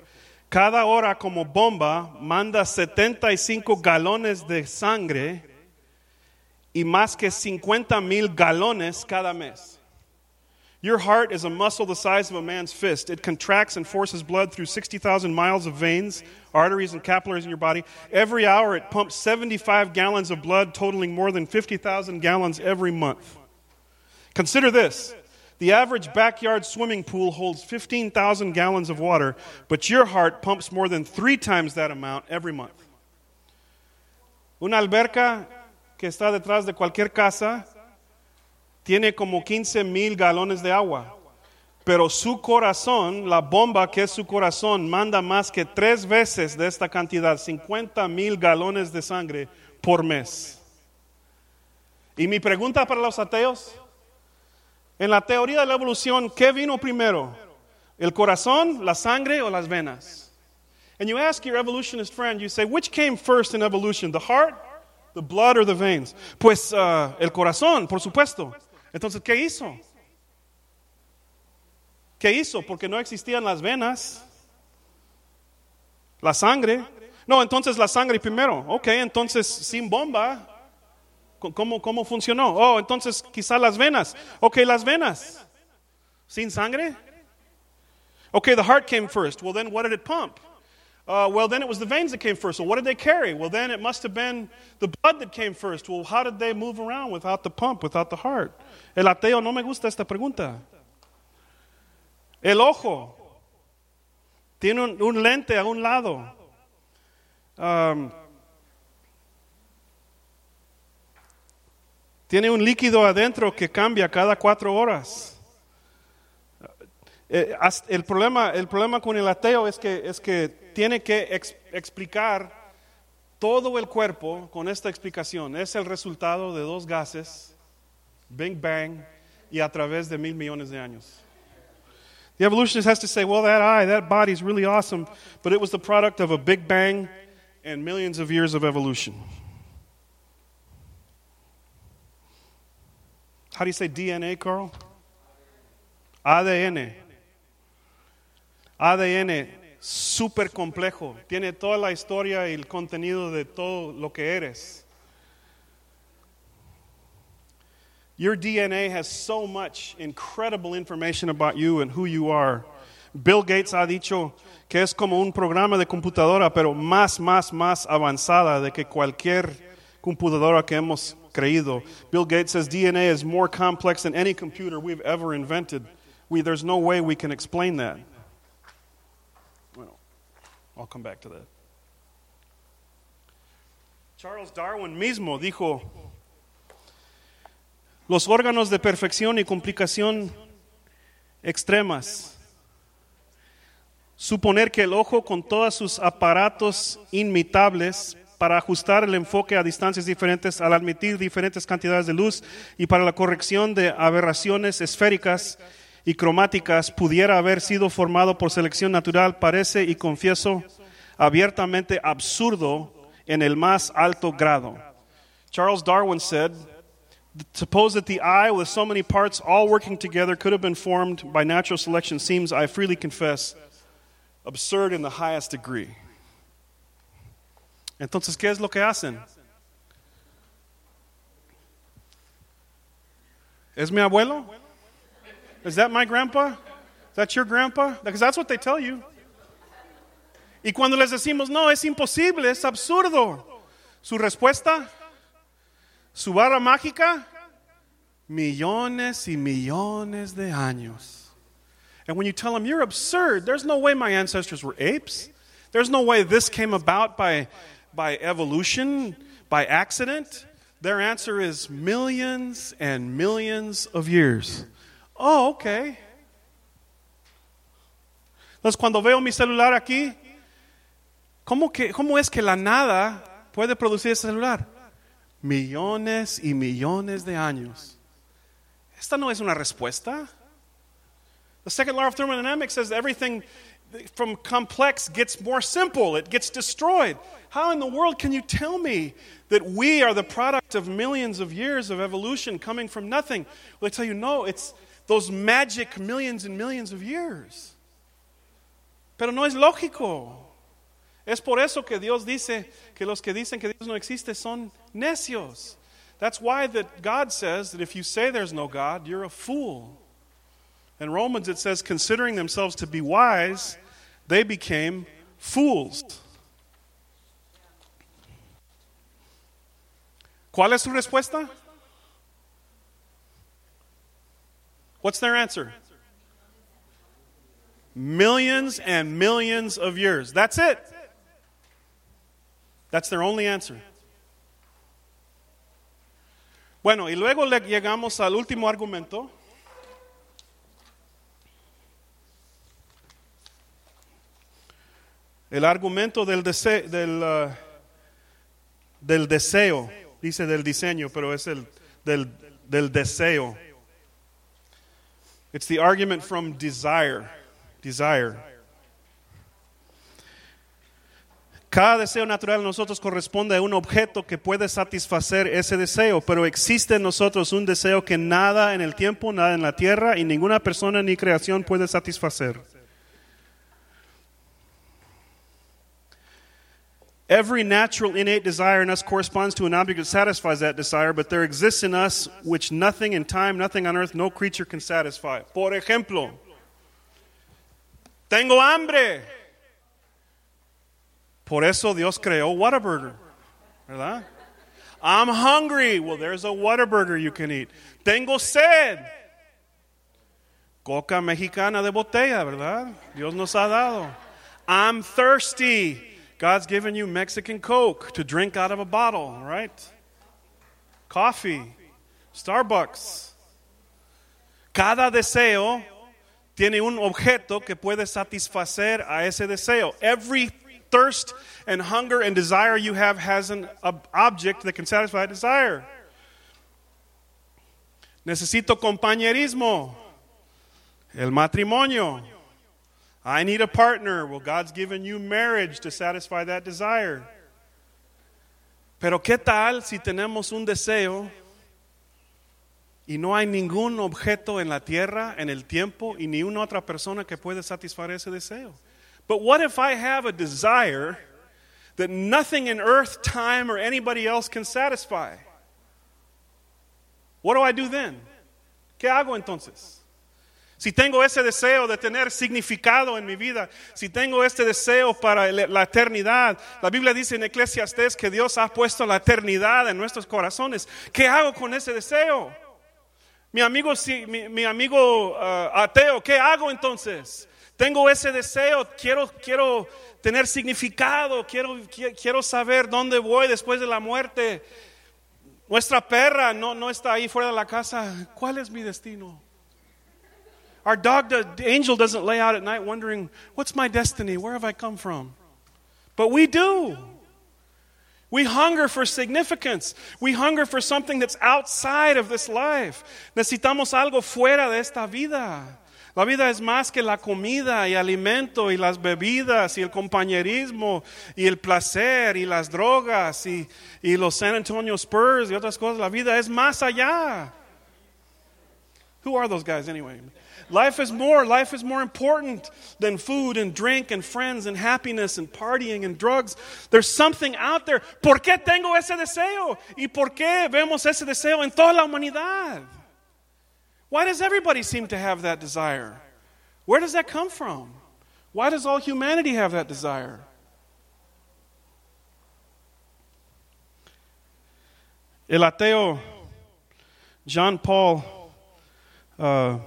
Cada hora como bomba manda 75 galones de sangre y más que 50 mil galones cada mes. Your heart is a muscle the size of a man's fist. It contracts and forces blood through 60,000 miles of veins, arteries, and capillaries in your body. Every hour, it pumps 75 gallons of blood, totaling more than 50,000 gallons every month. Consider this the average backyard swimming pool holds 15,000 gallons of water, but your heart pumps more than three times that amount every month. Una alberca que está detrás de cualquier casa tiene como 15 mil galones de agua. Pero su corazón, la bomba que es su corazón, manda más que tres veces de esta cantidad, 50 mil galones de sangre por mes. Y mi pregunta para los ateos, en la teoría de la evolución, ¿qué vino primero? ¿El corazón, la sangre o las venas? And you ask your evolutionist friend, you say, which came first in evolution, the heart, the blood, or the veins? Pues uh, el corazón, por supuesto. Entonces, ¿qué hizo? ¿Qué hizo? Porque no existían las venas, la sangre. No, entonces la sangre primero. Ok, entonces sin bomba, ¿cómo, cómo funcionó? Oh, entonces quizá las venas. Ok, las venas. Sin sangre? Okay, the heart came first. Well, then what did it pump? Uh, well, then it was the veins that came first. So, what did they carry? Well, then it must have been the blood that came first. Well, how did they move around without the pump, without the heart? El ateo no me gusta esta pregunta. El ojo tiene un, un lente a un lado. Um, tiene un líquido adentro que cambia cada cuatro horas. Eh, el, problema, el problema con el ateo es que, es que tiene que ex- explicar todo el cuerpo con esta explicación. Es el resultado de dos gases, Big Bang, y a través de mil millones de años. The evolutionist has to say, well, that eye, that body is really awesome, but it was the product of a Big Bang and millions of years of evolution. How do you say DNA, Carl? ADN. ADN, súper complejo. Tiene toda la historia y el contenido de todo lo que eres. Your DNA has so much incredible information about you and who you are. Bill Gates ha dicho que es como un programa de computadora, pero más, más, más avanzada de que cualquier computadora que hemos creído. Bill Gates says DNA is more complex than any computer we've ever invented. We, there's no way we can explain that. I'll come back to that. Charles Darwin mismo dijo, los órganos de perfección y complicación extremas. Suponer que el ojo con todos sus aparatos imitables para ajustar el enfoque a distancias diferentes al admitir diferentes cantidades de luz y para la corrección de aberraciones esféricas y cromáticas pudiera haber sido formado por selección natural parece y confieso abiertamente absurdo en el más alto grado. Charles Darwin said, Suppose that the eye, with so many parts all working together, could have been formed by natural selection seems, I freely confess, absurd in the highest degree. Entonces, ¿qué es lo que hacen? ¿Es mi abuelo? Is that my grandpa? Is that your grandpa? Because that's what they tell you. Y cuando les decimos, no, es imposible, es absurdo. Su respuesta, su vara mágica, millones y millones de años. And when you tell them, you're absurd, there's no way my ancestors were apes. There's no way this came about by, by evolution, by accident. Their answer is millions and millions of years. Oh, okay. Entonces, cuando veo mi celular aquí, ¿cómo, que, ¿cómo es que la nada puede producir ese celular? Millones y millones de años. Esta no es una respuesta. The second law of thermodynamics says everything from complex gets more simple, it gets destroyed. How in the world can you tell me that we are the product of millions of years of evolution coming from nothing? Well, I tell you, no, it's those magic millions and millions of years. Pero no es lógico. Es por eso que Dios dice que los que dicen que Dios no existe son necios. That's why that God says that if you say there's no God, you're a fool. In Romans it says considering themselves to be wise, they became fools. ¿Cuál es su respuesta? What's their answer? Millions and millions of years. That's it. That's their only answer. Bueno, y luego le llegamos al último argumento. El argumento del, dese- del, uh, del deseo, dice del diseño, pero es el del, del deseo. It's the argument from desire. Desire. Cada deseo natural en nosotros corresponde a un objeto que puede satisfacer ese deseo, pero existe en nosotros un deseo que nada en el tiempo, nada en la tierra y ninguna persona ni creación puede satisfacer. Every natural innate desire in us corresponds to an object that satisfies that desire, but there exists in us which nothing in time, nothing on earth, no creature can satisfy. Por ejemplo, tengo hambre. Por eso Dios creó Whataburger, ¿verdad? I'm hungry. Well, there's a Whataburger you can eat. Tengo sed. Coca mexicana de botella, ¿verdad? Dios nos ha dado. I'm thirsty. God's given you Mexican Coke to drink out of a bottle, right? Coffee, Starbucks. Cada deseo tiene un objeto que puede satisfacer a ese deseo. Every thirst and hunger and desire you have has an object that can satisfy desire. Necesito compañerismo, el matrimonio. I need a partner. Well, God's given you marriage to satisfy that desire. Pero ¿qué tal si tenemos un deseo y no hay ningún objeto en la tierra, en el tiempo y ni una otra persona que puede satisfacer ese deseo? But what if I have a desire that nothing in earth, time, or anybody else can satisfy? What do I do then? ¿Qué hago entonces? Si tengo ese deseo de tener significado en mi vida, si tengo este deseo para la eternidad, la Biblia dice en Eclesiastés que Dios ha puesto la eternidad en nuestros corazones. ¿Qué hago con ese deseo? Mi amigo, mi, mi amigo uh, ateo, ¿qué hago entonces? Tengo ese deseo, quiero, quiero tener significado, quiero, quiero saber dónde voy después de la muerte. Nuestra perra no, no está ahí fuera de la casa. ¿Cuál es mi destino? Our dog, the angel doesn't lay out at night wondering, what's my destiny? Where have I come from? But we do. We hunger for significance. We hunger for something that's outside of this life. Necesitamos algo fuera de esta vida. La vida es más que la comida y alimento y las bebidas y el compañerismo y el placer y las drogas y, y los San Antonio Spurs y otras cosas. La vida es más allá. Who are those guys anyway? Life is more. Life is more important than food and drink and friends and happiness and partying and drugs. There's something out there. ¿Por qué tengo ese deseo? ¿Y por qué vemos ese deseo en toda la humanidad? Why does everybody seem to have that desire? Where does that come from? Why does all humanity have that desire? El ateo John Paul uh,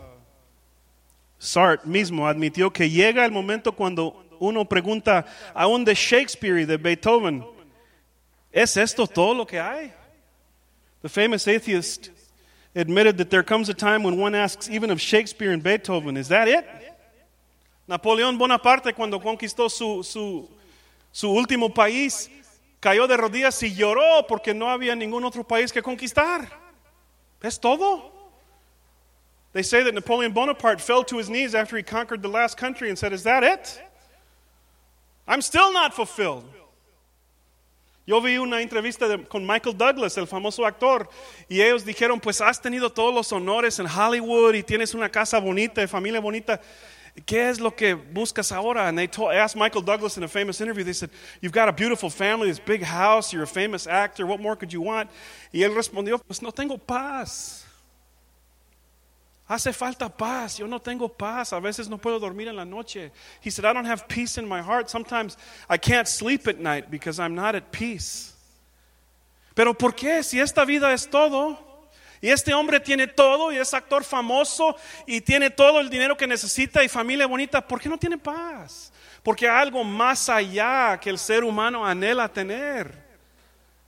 Sartre mismo admitió que llega el momento cuando uno pregunta aún de Shakespeare y de Beethoven, ¿es esto todo lo que hay? The famous atheist admitted that there comes a time when one asks even of Shakespeare and Beethoven, is that it? Napoleón Bonaparte cuando conquistó su, su, su último país, cayó de rodillas y lloró porque no había ningún otro país que conquistar. ¿Es todo? They say that Napoleon Bonaparte fell to his knees after he conquered the last country and said, Is that it? I'm still not fulfilled. Yo vi una entrevista de, con Michael Douglas, el famoso actor, y ellos dijeron, pues has tenido todos los honores en Hollywood y tienes una casa bonita familia bonita. ¿Qué es lo que buscas ahora? And they told, asked Michael Douglas in a famous interview, they said, You've got a beautiful family, this big house, you're a famous actor, what more could you want? Y él respondió, pues no tengo paz. Hace falta paz. Yo no tengo paz. A veces no puedo dormir en la noche. He said, I don't have peace in my heart. Sometimes I can't sleep at night because I'm not at peace. Pero ¿por qué? Si esta vida es todo, y este hombre tiene todo, y es actor famoso, y tiene todo el dinero que necesita y familia bonita, ¿por qué no tiene paz? Porque hay algo más allá que el ser humano anhela tener.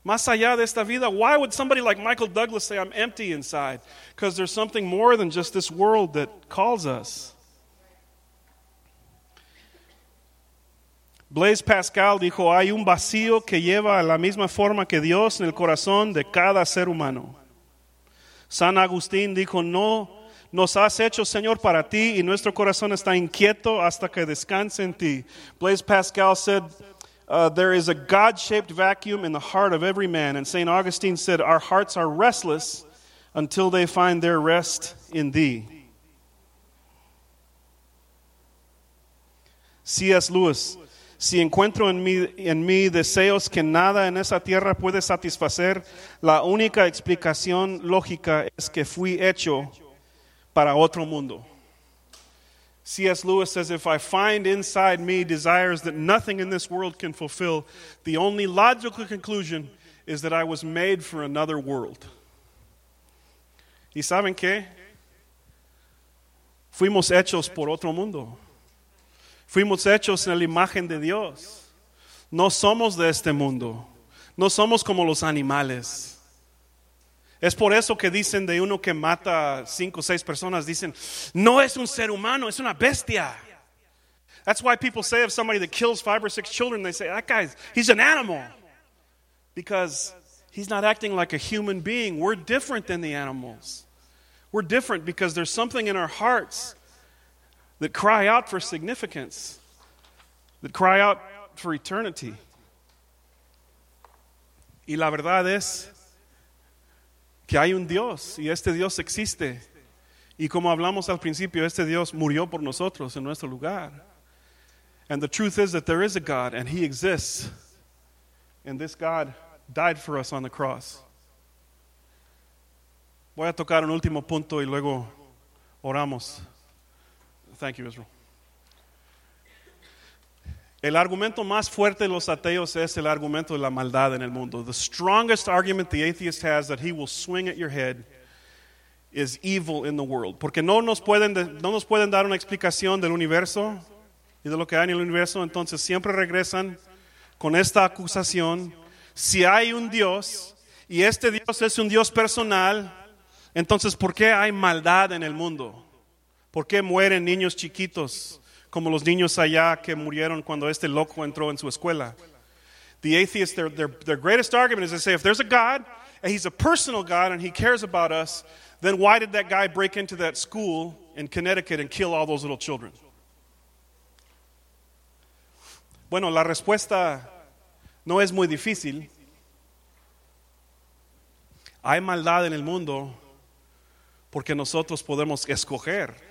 Más allá de esta vida, why would somebody like Michael Douglas say, I'm empty inside? Because there's something more than just this world that calls us. Blaise Pascal dijo, hay un vacío que lleva a la misma forma que Dios en el corazón de cada ser humano. San Agustín dijo, no nos has hecho Señor para ti y nuestro corazón está inquieto hasta que descanse en ti. Blaise Pascal said, uh, there is a God shaped vacuum in the heart of every man. And St. Augustine said, Our hearts are restless until they find their rest in thee. C.S. Lewis si encuentro en mí, en mí deseos que nada en esa tierra puede satisfacer, la única explicación lógica es que fui hecho para otro mundo. C.S. Lewis says, If I find inside me desires that nothing in this world can fulfill, the only logical conclusion is that I was made for another world. ¿Y saben qué? Fuimos hechos por otro mundo. Fuimos hechos en la imagen de Dios. No somos de este mundo. No somos como los animales. Es por eso que dicen de uno que mata cinco o seis personas, dicen, no es un ser humano, es una bestia. That's why people say of somebody that kills five or six children, they say, that guy's, he's an animal. Because he's not acting like a human being. We're different than the animals. We're different because there's something in our hearts that cry out for significance, that cry out for eternity. Y la verdad es que hay un Dios y este Dios existe. Y como hablamos al principio, este Dios murió por nosotros en nuestro lugar. And the truth is that there is a God and He exists. And this God died for us on the cross. Voy a tocar un último punto y luego oramos. Thank you, Israel. El argumento más fuerte de los ateos es el argumento de la maldad en el mundo. The strongest argument the atheist has that he will swing at your head is evil in the world. Porque no nos pueden, no nos pueden dar una explicación del universo y de lo que hay en el universo, entonces siempre regresan con esta acusación. Si hay un Dios y este Dios es un Dios personal, entonces ¿por qué hay maldad en el mundo? ¿Por qué mueren niños chiquitos? Como los niños allá que murieron cuando este loco entró en su escuela. The atheists, their, their, their greatest argument is to say if there's a God, and he's a personal God and he cares about us, then why did that guy break into that school in Connecticut and kill all those little children? Bueno, la respuesta no es muy difícil. Hay maldad en el mundo porque nosotros podemos escoger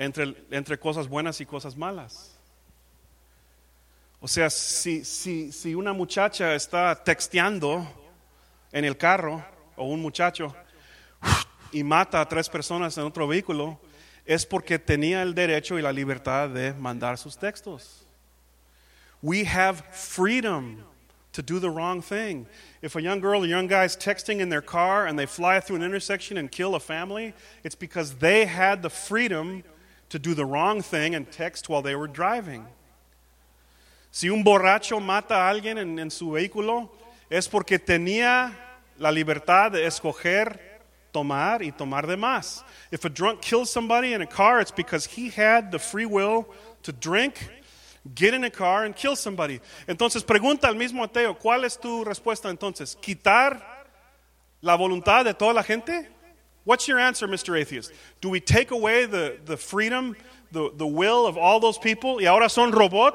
entre, entre cosas buenas y cosas malas. O sea, si, si, si una muchacha está texteando en el carro, o un muchacho, y mata a tres personas en otro vehículo, es porque tenía el derecho y la libertad de mandar sus textos. We have freedom to do the wrong thing. If a young girl or young guy is texting in their car and they fly through an intersection and kill a family, it's because they had the freedom to do the wrong thing and text while they were driving. Si un borracho mata a alguien en, en su vehículo, es porque tenía la libertad de escoger tomar y tomar de más. If a drunk kills somebody in a car, it's because he had the free will to drink, get in a car and kill somebody. Entonces pregunta al mismo ateo, ¿cuál es tu respuesta entonces? ¿Quitar la voluntad de toda la gente? What's your answer, Mr. Atheist? Do we take away the, the freedom, the, the will of all those people y ahora son robot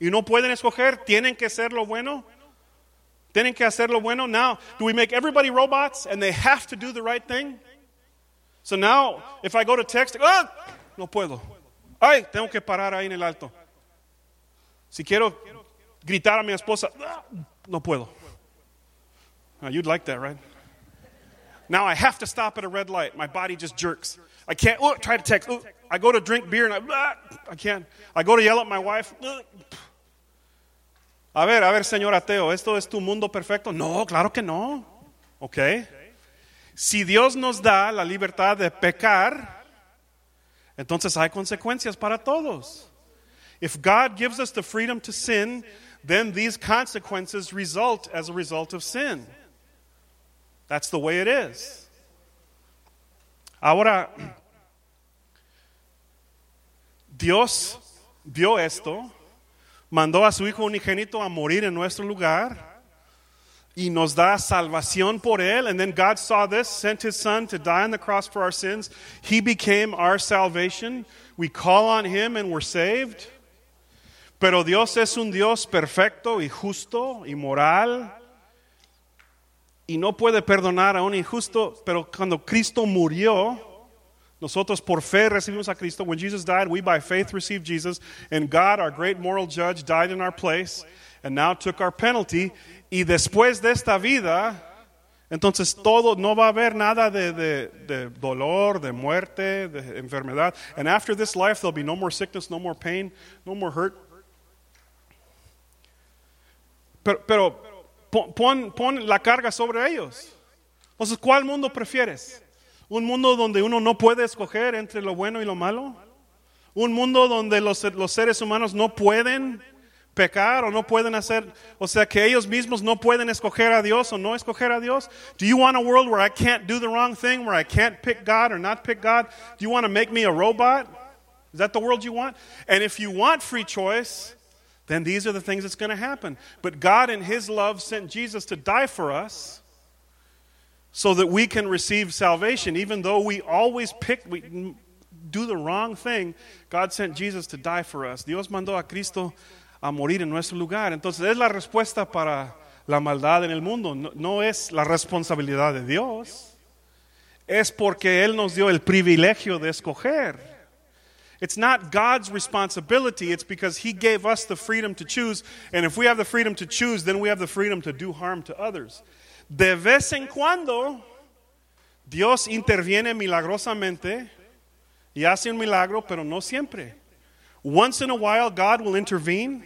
y no pueden escoger? ¿Tienen que ser lo bueno? ¿Tienen que hacer lo bueno? Now, do we make everybody robots and they have to do the right thing? So now, if I go to text, ah, no puedo. Ay, tengo que parar ahí en el alto. Si quiero gritar a mi esposa, ah, no puedo. Now, you'd like that, right? Now I have to stop at a red light. My body just jerks. I can't. Oh, try to text. Oh, I go to drink beer and I, ah, I can't. I go to yell at my wife. A ver, a ver, señor ateo, ¿esto es tu mundo perfecto? No, claro que no. Ok. Si Dios nos da la libertad de pecar, entonces hay consecuencias para todos. If God gives us the freedom to sin, then these consequences result as a result of sin. That's the way it is. Ahora, Dios vio esto, mandó a su Hijo unigénito a morir en nuestro lugar y nos da salvación por él. And then God saw this, sent his Son to die on the cross for our sins. He became our salvation. We call on him and we're saved. Pero Dios es un Dios perfecto y justo y moral y no puede perdonar a un injusto, pero cuando Cristo murió, Nosotros por fe recibimos a Cristo. When Jesus died, we by faith received Jesus. And God, our great moral judge, died in our place and now took our penalty. Y después de esta vida, entonces todo, no va a haber nada de, de, de dolor, de muerte, de enfermedad. And after this life, there'll be no more sickness, no more pain, no more hurt. Pero, pero pon, pon la carga sobre ellos. Entonces, ¿cuál mundo prefieres? ¿Un mundo donde uno no puede escoger entre lo bueno y lo malo? ¿Un mundo donde los, los seres humanos no pueden pecar o no pueden hacer, o sea, que ellos mismos no pueden escoger a Dios o no escoger a Dios? Do you want a world where I can't do the wrong thing, where I can't pick God or not pick God? Do you want to make me a robot? Is that the world you want? And if you want free choice, then these are the things that's going to happen. But God, in His love, sent Jesus to die for us so that we can receive salvation. Even though we always pick, we do the wrong thing, God sent Jesus to die for us. Dios mandó a Cristo a morir en nuestro lugar. Entonces es la respuesta para la maldad en el mundo. No, no es la responsabilidad de Dios. Es porque Él nos dio el privilegio de escoger. It's not God's responsibility, it's because He gave us the freedom to choose. And if we have the freedom to choose, then we have the freedom to do harm to others. De vez en cuando, Dios interviene milagrosamente y hace un milagro, pero no siempre. Once in a while, God will intervene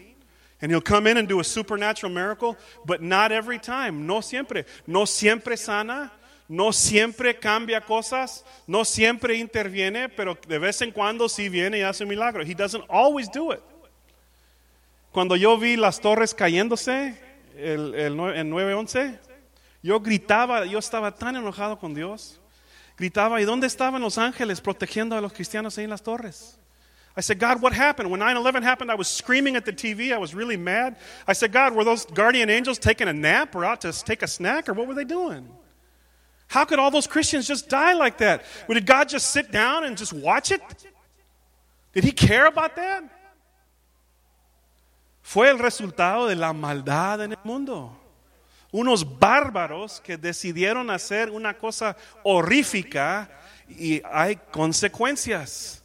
and He'll come in and do a supernatural miracle, but not every time. No siempre. No siempre sana. No siempre cambia cosas, no siempre interviene, pero de vez en cuando sí viene y hace un milagro. He doesn't always do it. Cuando yo vi las torres cayéndose el, el, en 911, yo gritaba, yo estaba tan enojado con Dios. Gritaba, ¿y dónde estaban los ángeles protegiendo a los cristianos ahí en las torres? I said, God, what happened? When 9 11 happened, I was screaming at the TV. I was really mad. I said, God, were those guardian angels taking a nap or out to take a snack or what were they doing? How could all those Christians just die like that? Did God just sit down and just watch it? Did He care about that? Fue el resultado de la maldad en el mundo. Unos bárbaros que decidieron hacer una cosa horrífica y hay consecuencias.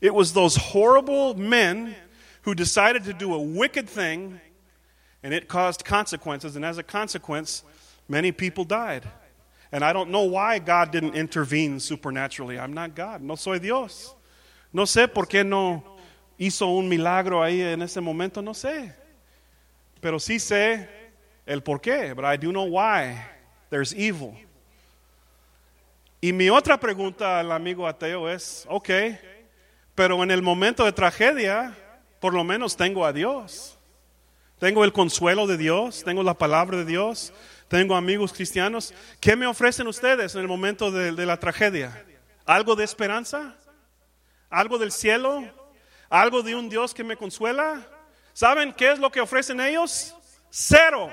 It was those horrible men who decided to do a wicked thing and it caused consequences. And as a consequence, many people died. And I don't know why God didn't intervene supernaturally. I'm not God, no soy Dios. No sé por qué no hizo un milagro ahí en ese momento, no sé. Pero sí sé el por qué, but I do know why there's evil. Y mi otra pregunta al amigo ateo es, ok, pero en el momento de tragedia, por lo menos tengo a Dios. Tengo el consuelo de Dios, tengo la palabra de Dios, tengo amigos cristianos. ¿Qué me ofrecen ustedes en el momento de, la tragedia? ¿Algo de esperanza? ¿Algo del cielo? ¿Algo de un Dios que me consuela? ¿Saben qué es lo que ofrecen ellos? Cero.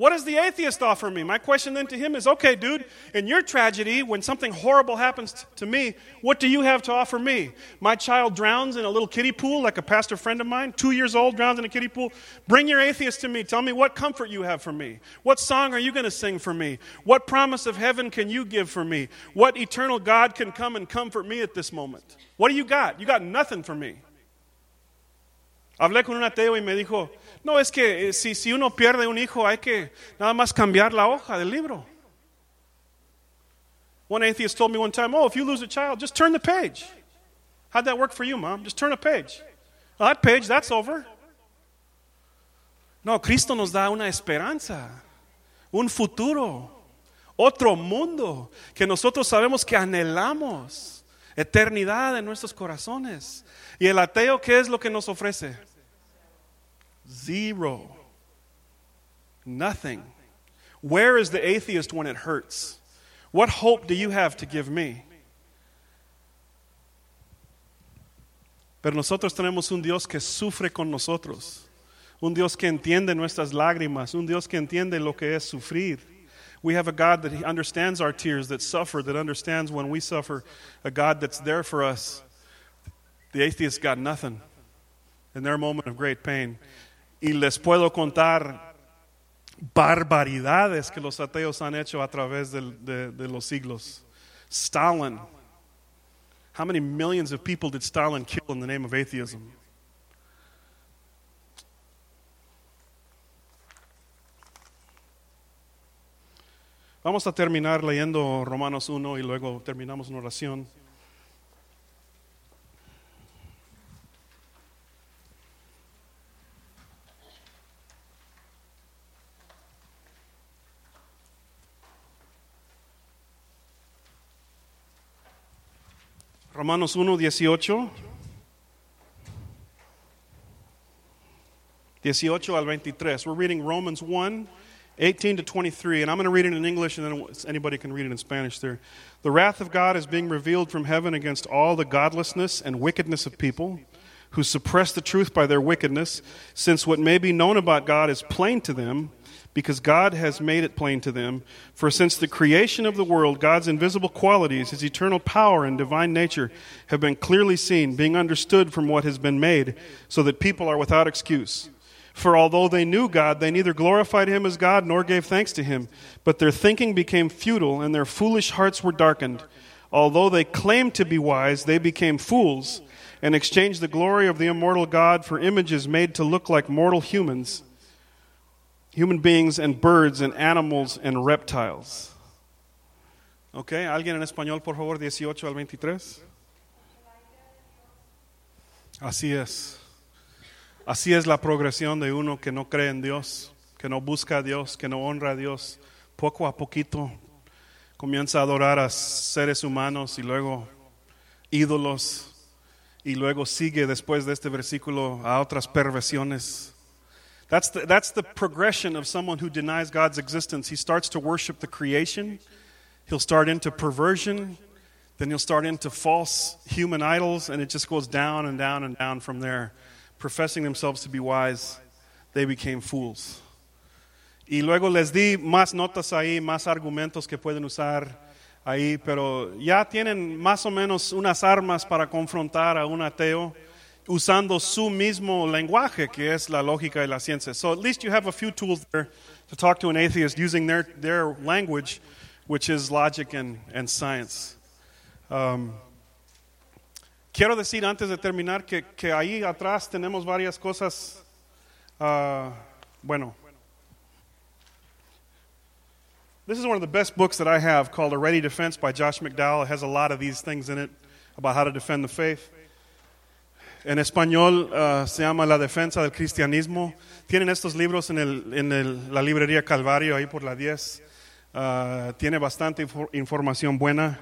What does the atheist offer me? My question then to him is okay, dude, in your tragedy, when something horrible happens to me, what do you have to offer me? My child drowns in a little kiddie pool, like a pastor friend of mine, two years old, drowns in a kiddie pool. Bring your atheist to me. Tell me what comfort you have for me. What song are you going to sing for me? What promise of heaven can you give for me? What eternal God can come and comfort me at this moment? What do you got? You got nothing for me. Hablé con un ateo y me dijo, no, es que eh, si, si uno pierde un hijo hay que nada más cambiar la hoja del libro. One atheist told me one time, oh, if you lose a child, just turn the page. How'd that work for you, mom? Just turn a page. That page, that's over. No, Cristo nos da una esperanza, un futuro, otro mundo que nosotros sabemos que anhelamos, eternidad en nuestros corazones. Y el ateo, ¿qué es lo que nos ofrece? Zero. Nothing. Where is the atheist when it hurts? What hope do you have to give me? Pero nosotros tenemos un Dios que sufre con nosotros, un Dios que entiende nuestras lágrimas, un Dios que entiende lo que es sufrir. We have a God that understands our tears, that suffer, that understands when we suffer, a God that's there for us. The atheist got nothing in their moment of great pain. Y les puedo contar barbaridades que los ateos han hecho a través de, de, los siglos. Stalin, How many millions of people did Stalin kill in the name of atheism? Vamos a terminar leyendo Romanos 1 y luego terminamos una oración. Romanos 1, 18. 18 al 23. We're reading Romans 1, 18 to 23, and I'm going to read it in English, and then anybody can read it in Spanish there. The wrath of God is being revealed from heaven against all the godlessness and wickedness of people who suppress the truth by their wickedness, since what may be known about God is plain to them because God has made it plain to them. For since the creation of the world, God's invisible qualities, his eternal power and divine nature, have been clearly seen, being understood from what has been made, so that people are without excuse. For although they knew God, they neither glorified him as God nor gave thanks to him, but their thinking became futile, and their foolish hearts were darkened. Although they claimed to be wise, they became fools, and exchanged the glory of the immortal God for images made to look like mortal humans human beings and birds and animals and reptiles. ¿Ok? ¿Alguien en español, por favor, 18 al 23? Así es. Así es la progresión de uno que no cree en Dios, que no busca a Dios, que no honra a Dios. Poco a poquito comienza a adorar a seres humanos y luego ídolos y luego sigue después de este versículo a otras perversiones that's the, that's the progression of someone who denies God's existence. He starts to worship the creation, he'll start into perversion, then he'll start into false human idols, and it just goes down and down and down from there. Professing themselves to be wise, they became fools. Y luego les di más notas ahí, más argumentos que pueden usar ahí, pero ya tienen más o menos unas armas para confrontar a un ateo usando su mismo lenguaje, que es la lógica y la ciencia. So at least you have a few tools there to talk to an atheist using their, their language, which is logic and, and science. Um, quiero decir antes de terminar que, que ahí atrás tenemos varias cosas. Uh, bueno. This is one of the best books that I have called A Ready Defense by Josh McDowell. It has a lot of these things in it about how to defend the faith. En español uh, se llama La defensa del cristianismo. Tienen estos libros en, el, en el, la librería Calvario, ahí por la 10. Uh, tiene bastante infor información buena.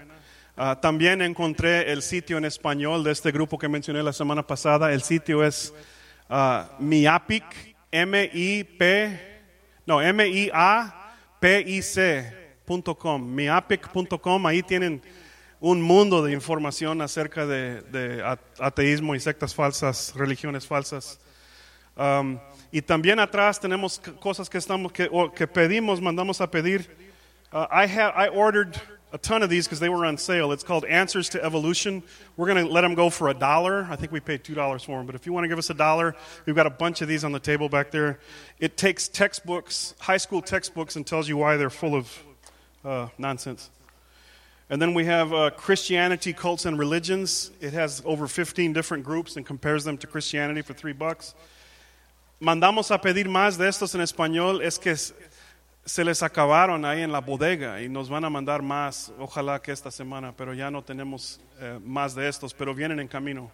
Uh, también encontré el sitio en español de este grupo que mencioné la semana pasada. El sitio es miapic, M-I-P, no, M-I-A-P-I-C.com, miapic.com. Ahí tienen un mundo de información acerca de, de ateísmo y sectas falsas, religiones falsas. Um, y también atrás tenemos cosas que, estamos, que, que pedimos, mandamos a pedir. Uh, I, have, I ordered a ton of these because they were on sale. It's called Answers to Evolution. We're going to let them go for a dollar. I think we paid $2 for them. But if you want to give us a dollar, we've got a bunch of these on the table back there. It takes textbooks, high school textbooks, and tells you why they're full of uh, nonsense. And then we have uh, Christianity, Cults, and Religions. It has over 15 different groups and compares them to Christianity for three bucks. Mandamos a pedir más de estos en español. Es que se les acabaron ahí en la bodega y nos van a mandar más, ojalá que esta semana, pero ya no tenemos eh, más de estos, pero vienen en camino.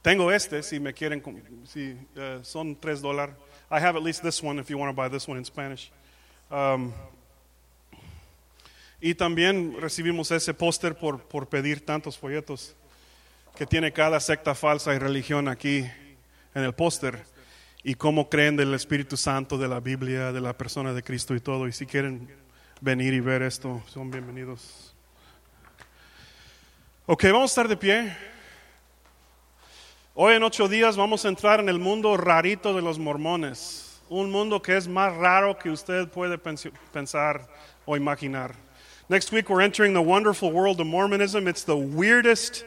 Tengo este si me quieren, si uh, son tres dólares. I have at least this one if you want to buy this one in Spanish. Um, y también recibimos ese póster por, por pedir tantos folletos que tiene cada secta falsa y religión aquí en el póster y cómo creen del Espíritu Santo, de la Biblia, de la persona de Cristo y todo. Y si quieren venir y ver esto, son bienvenidos. Ok, vamos a estar de pie. Hoy en ocho días vamos a entrar en el mundo rarito de los mormones. Un mundo que es más raro que usted puede pensar o imaginar. Next week, we're entering the wonderful world of Mormonism. It's the weirdest,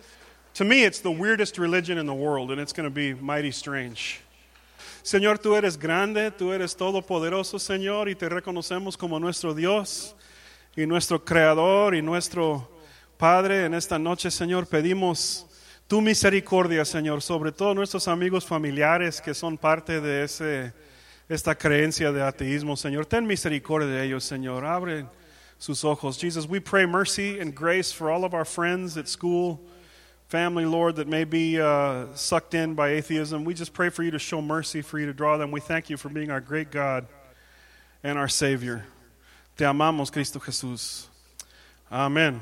to me, it's the weirdest religion in the world, and it's going to be mighty strange. Señor, tú eres grande, tú eres todopoderoso, Señor, y te reconocemos como nuestro Dios y nuestro creador y nuestro Padre, en esta noche, Señor, pedimos tu misericordia, Señor, sobre todos nuestros amigos familiares que son parte de ese, esta creencia de ateísmo, Señor. Ten misericordia de ellos, Señor. Abre sus ojos. Jesus, we pray mercy and grace for all of our friends at school, family, Lord, that may be uh, sucked in by atheism. We just pray for you to show mercy, for you to draw them. We thank you for being our great God and our Savior. Te amamos, Cristo Jesús. Amén.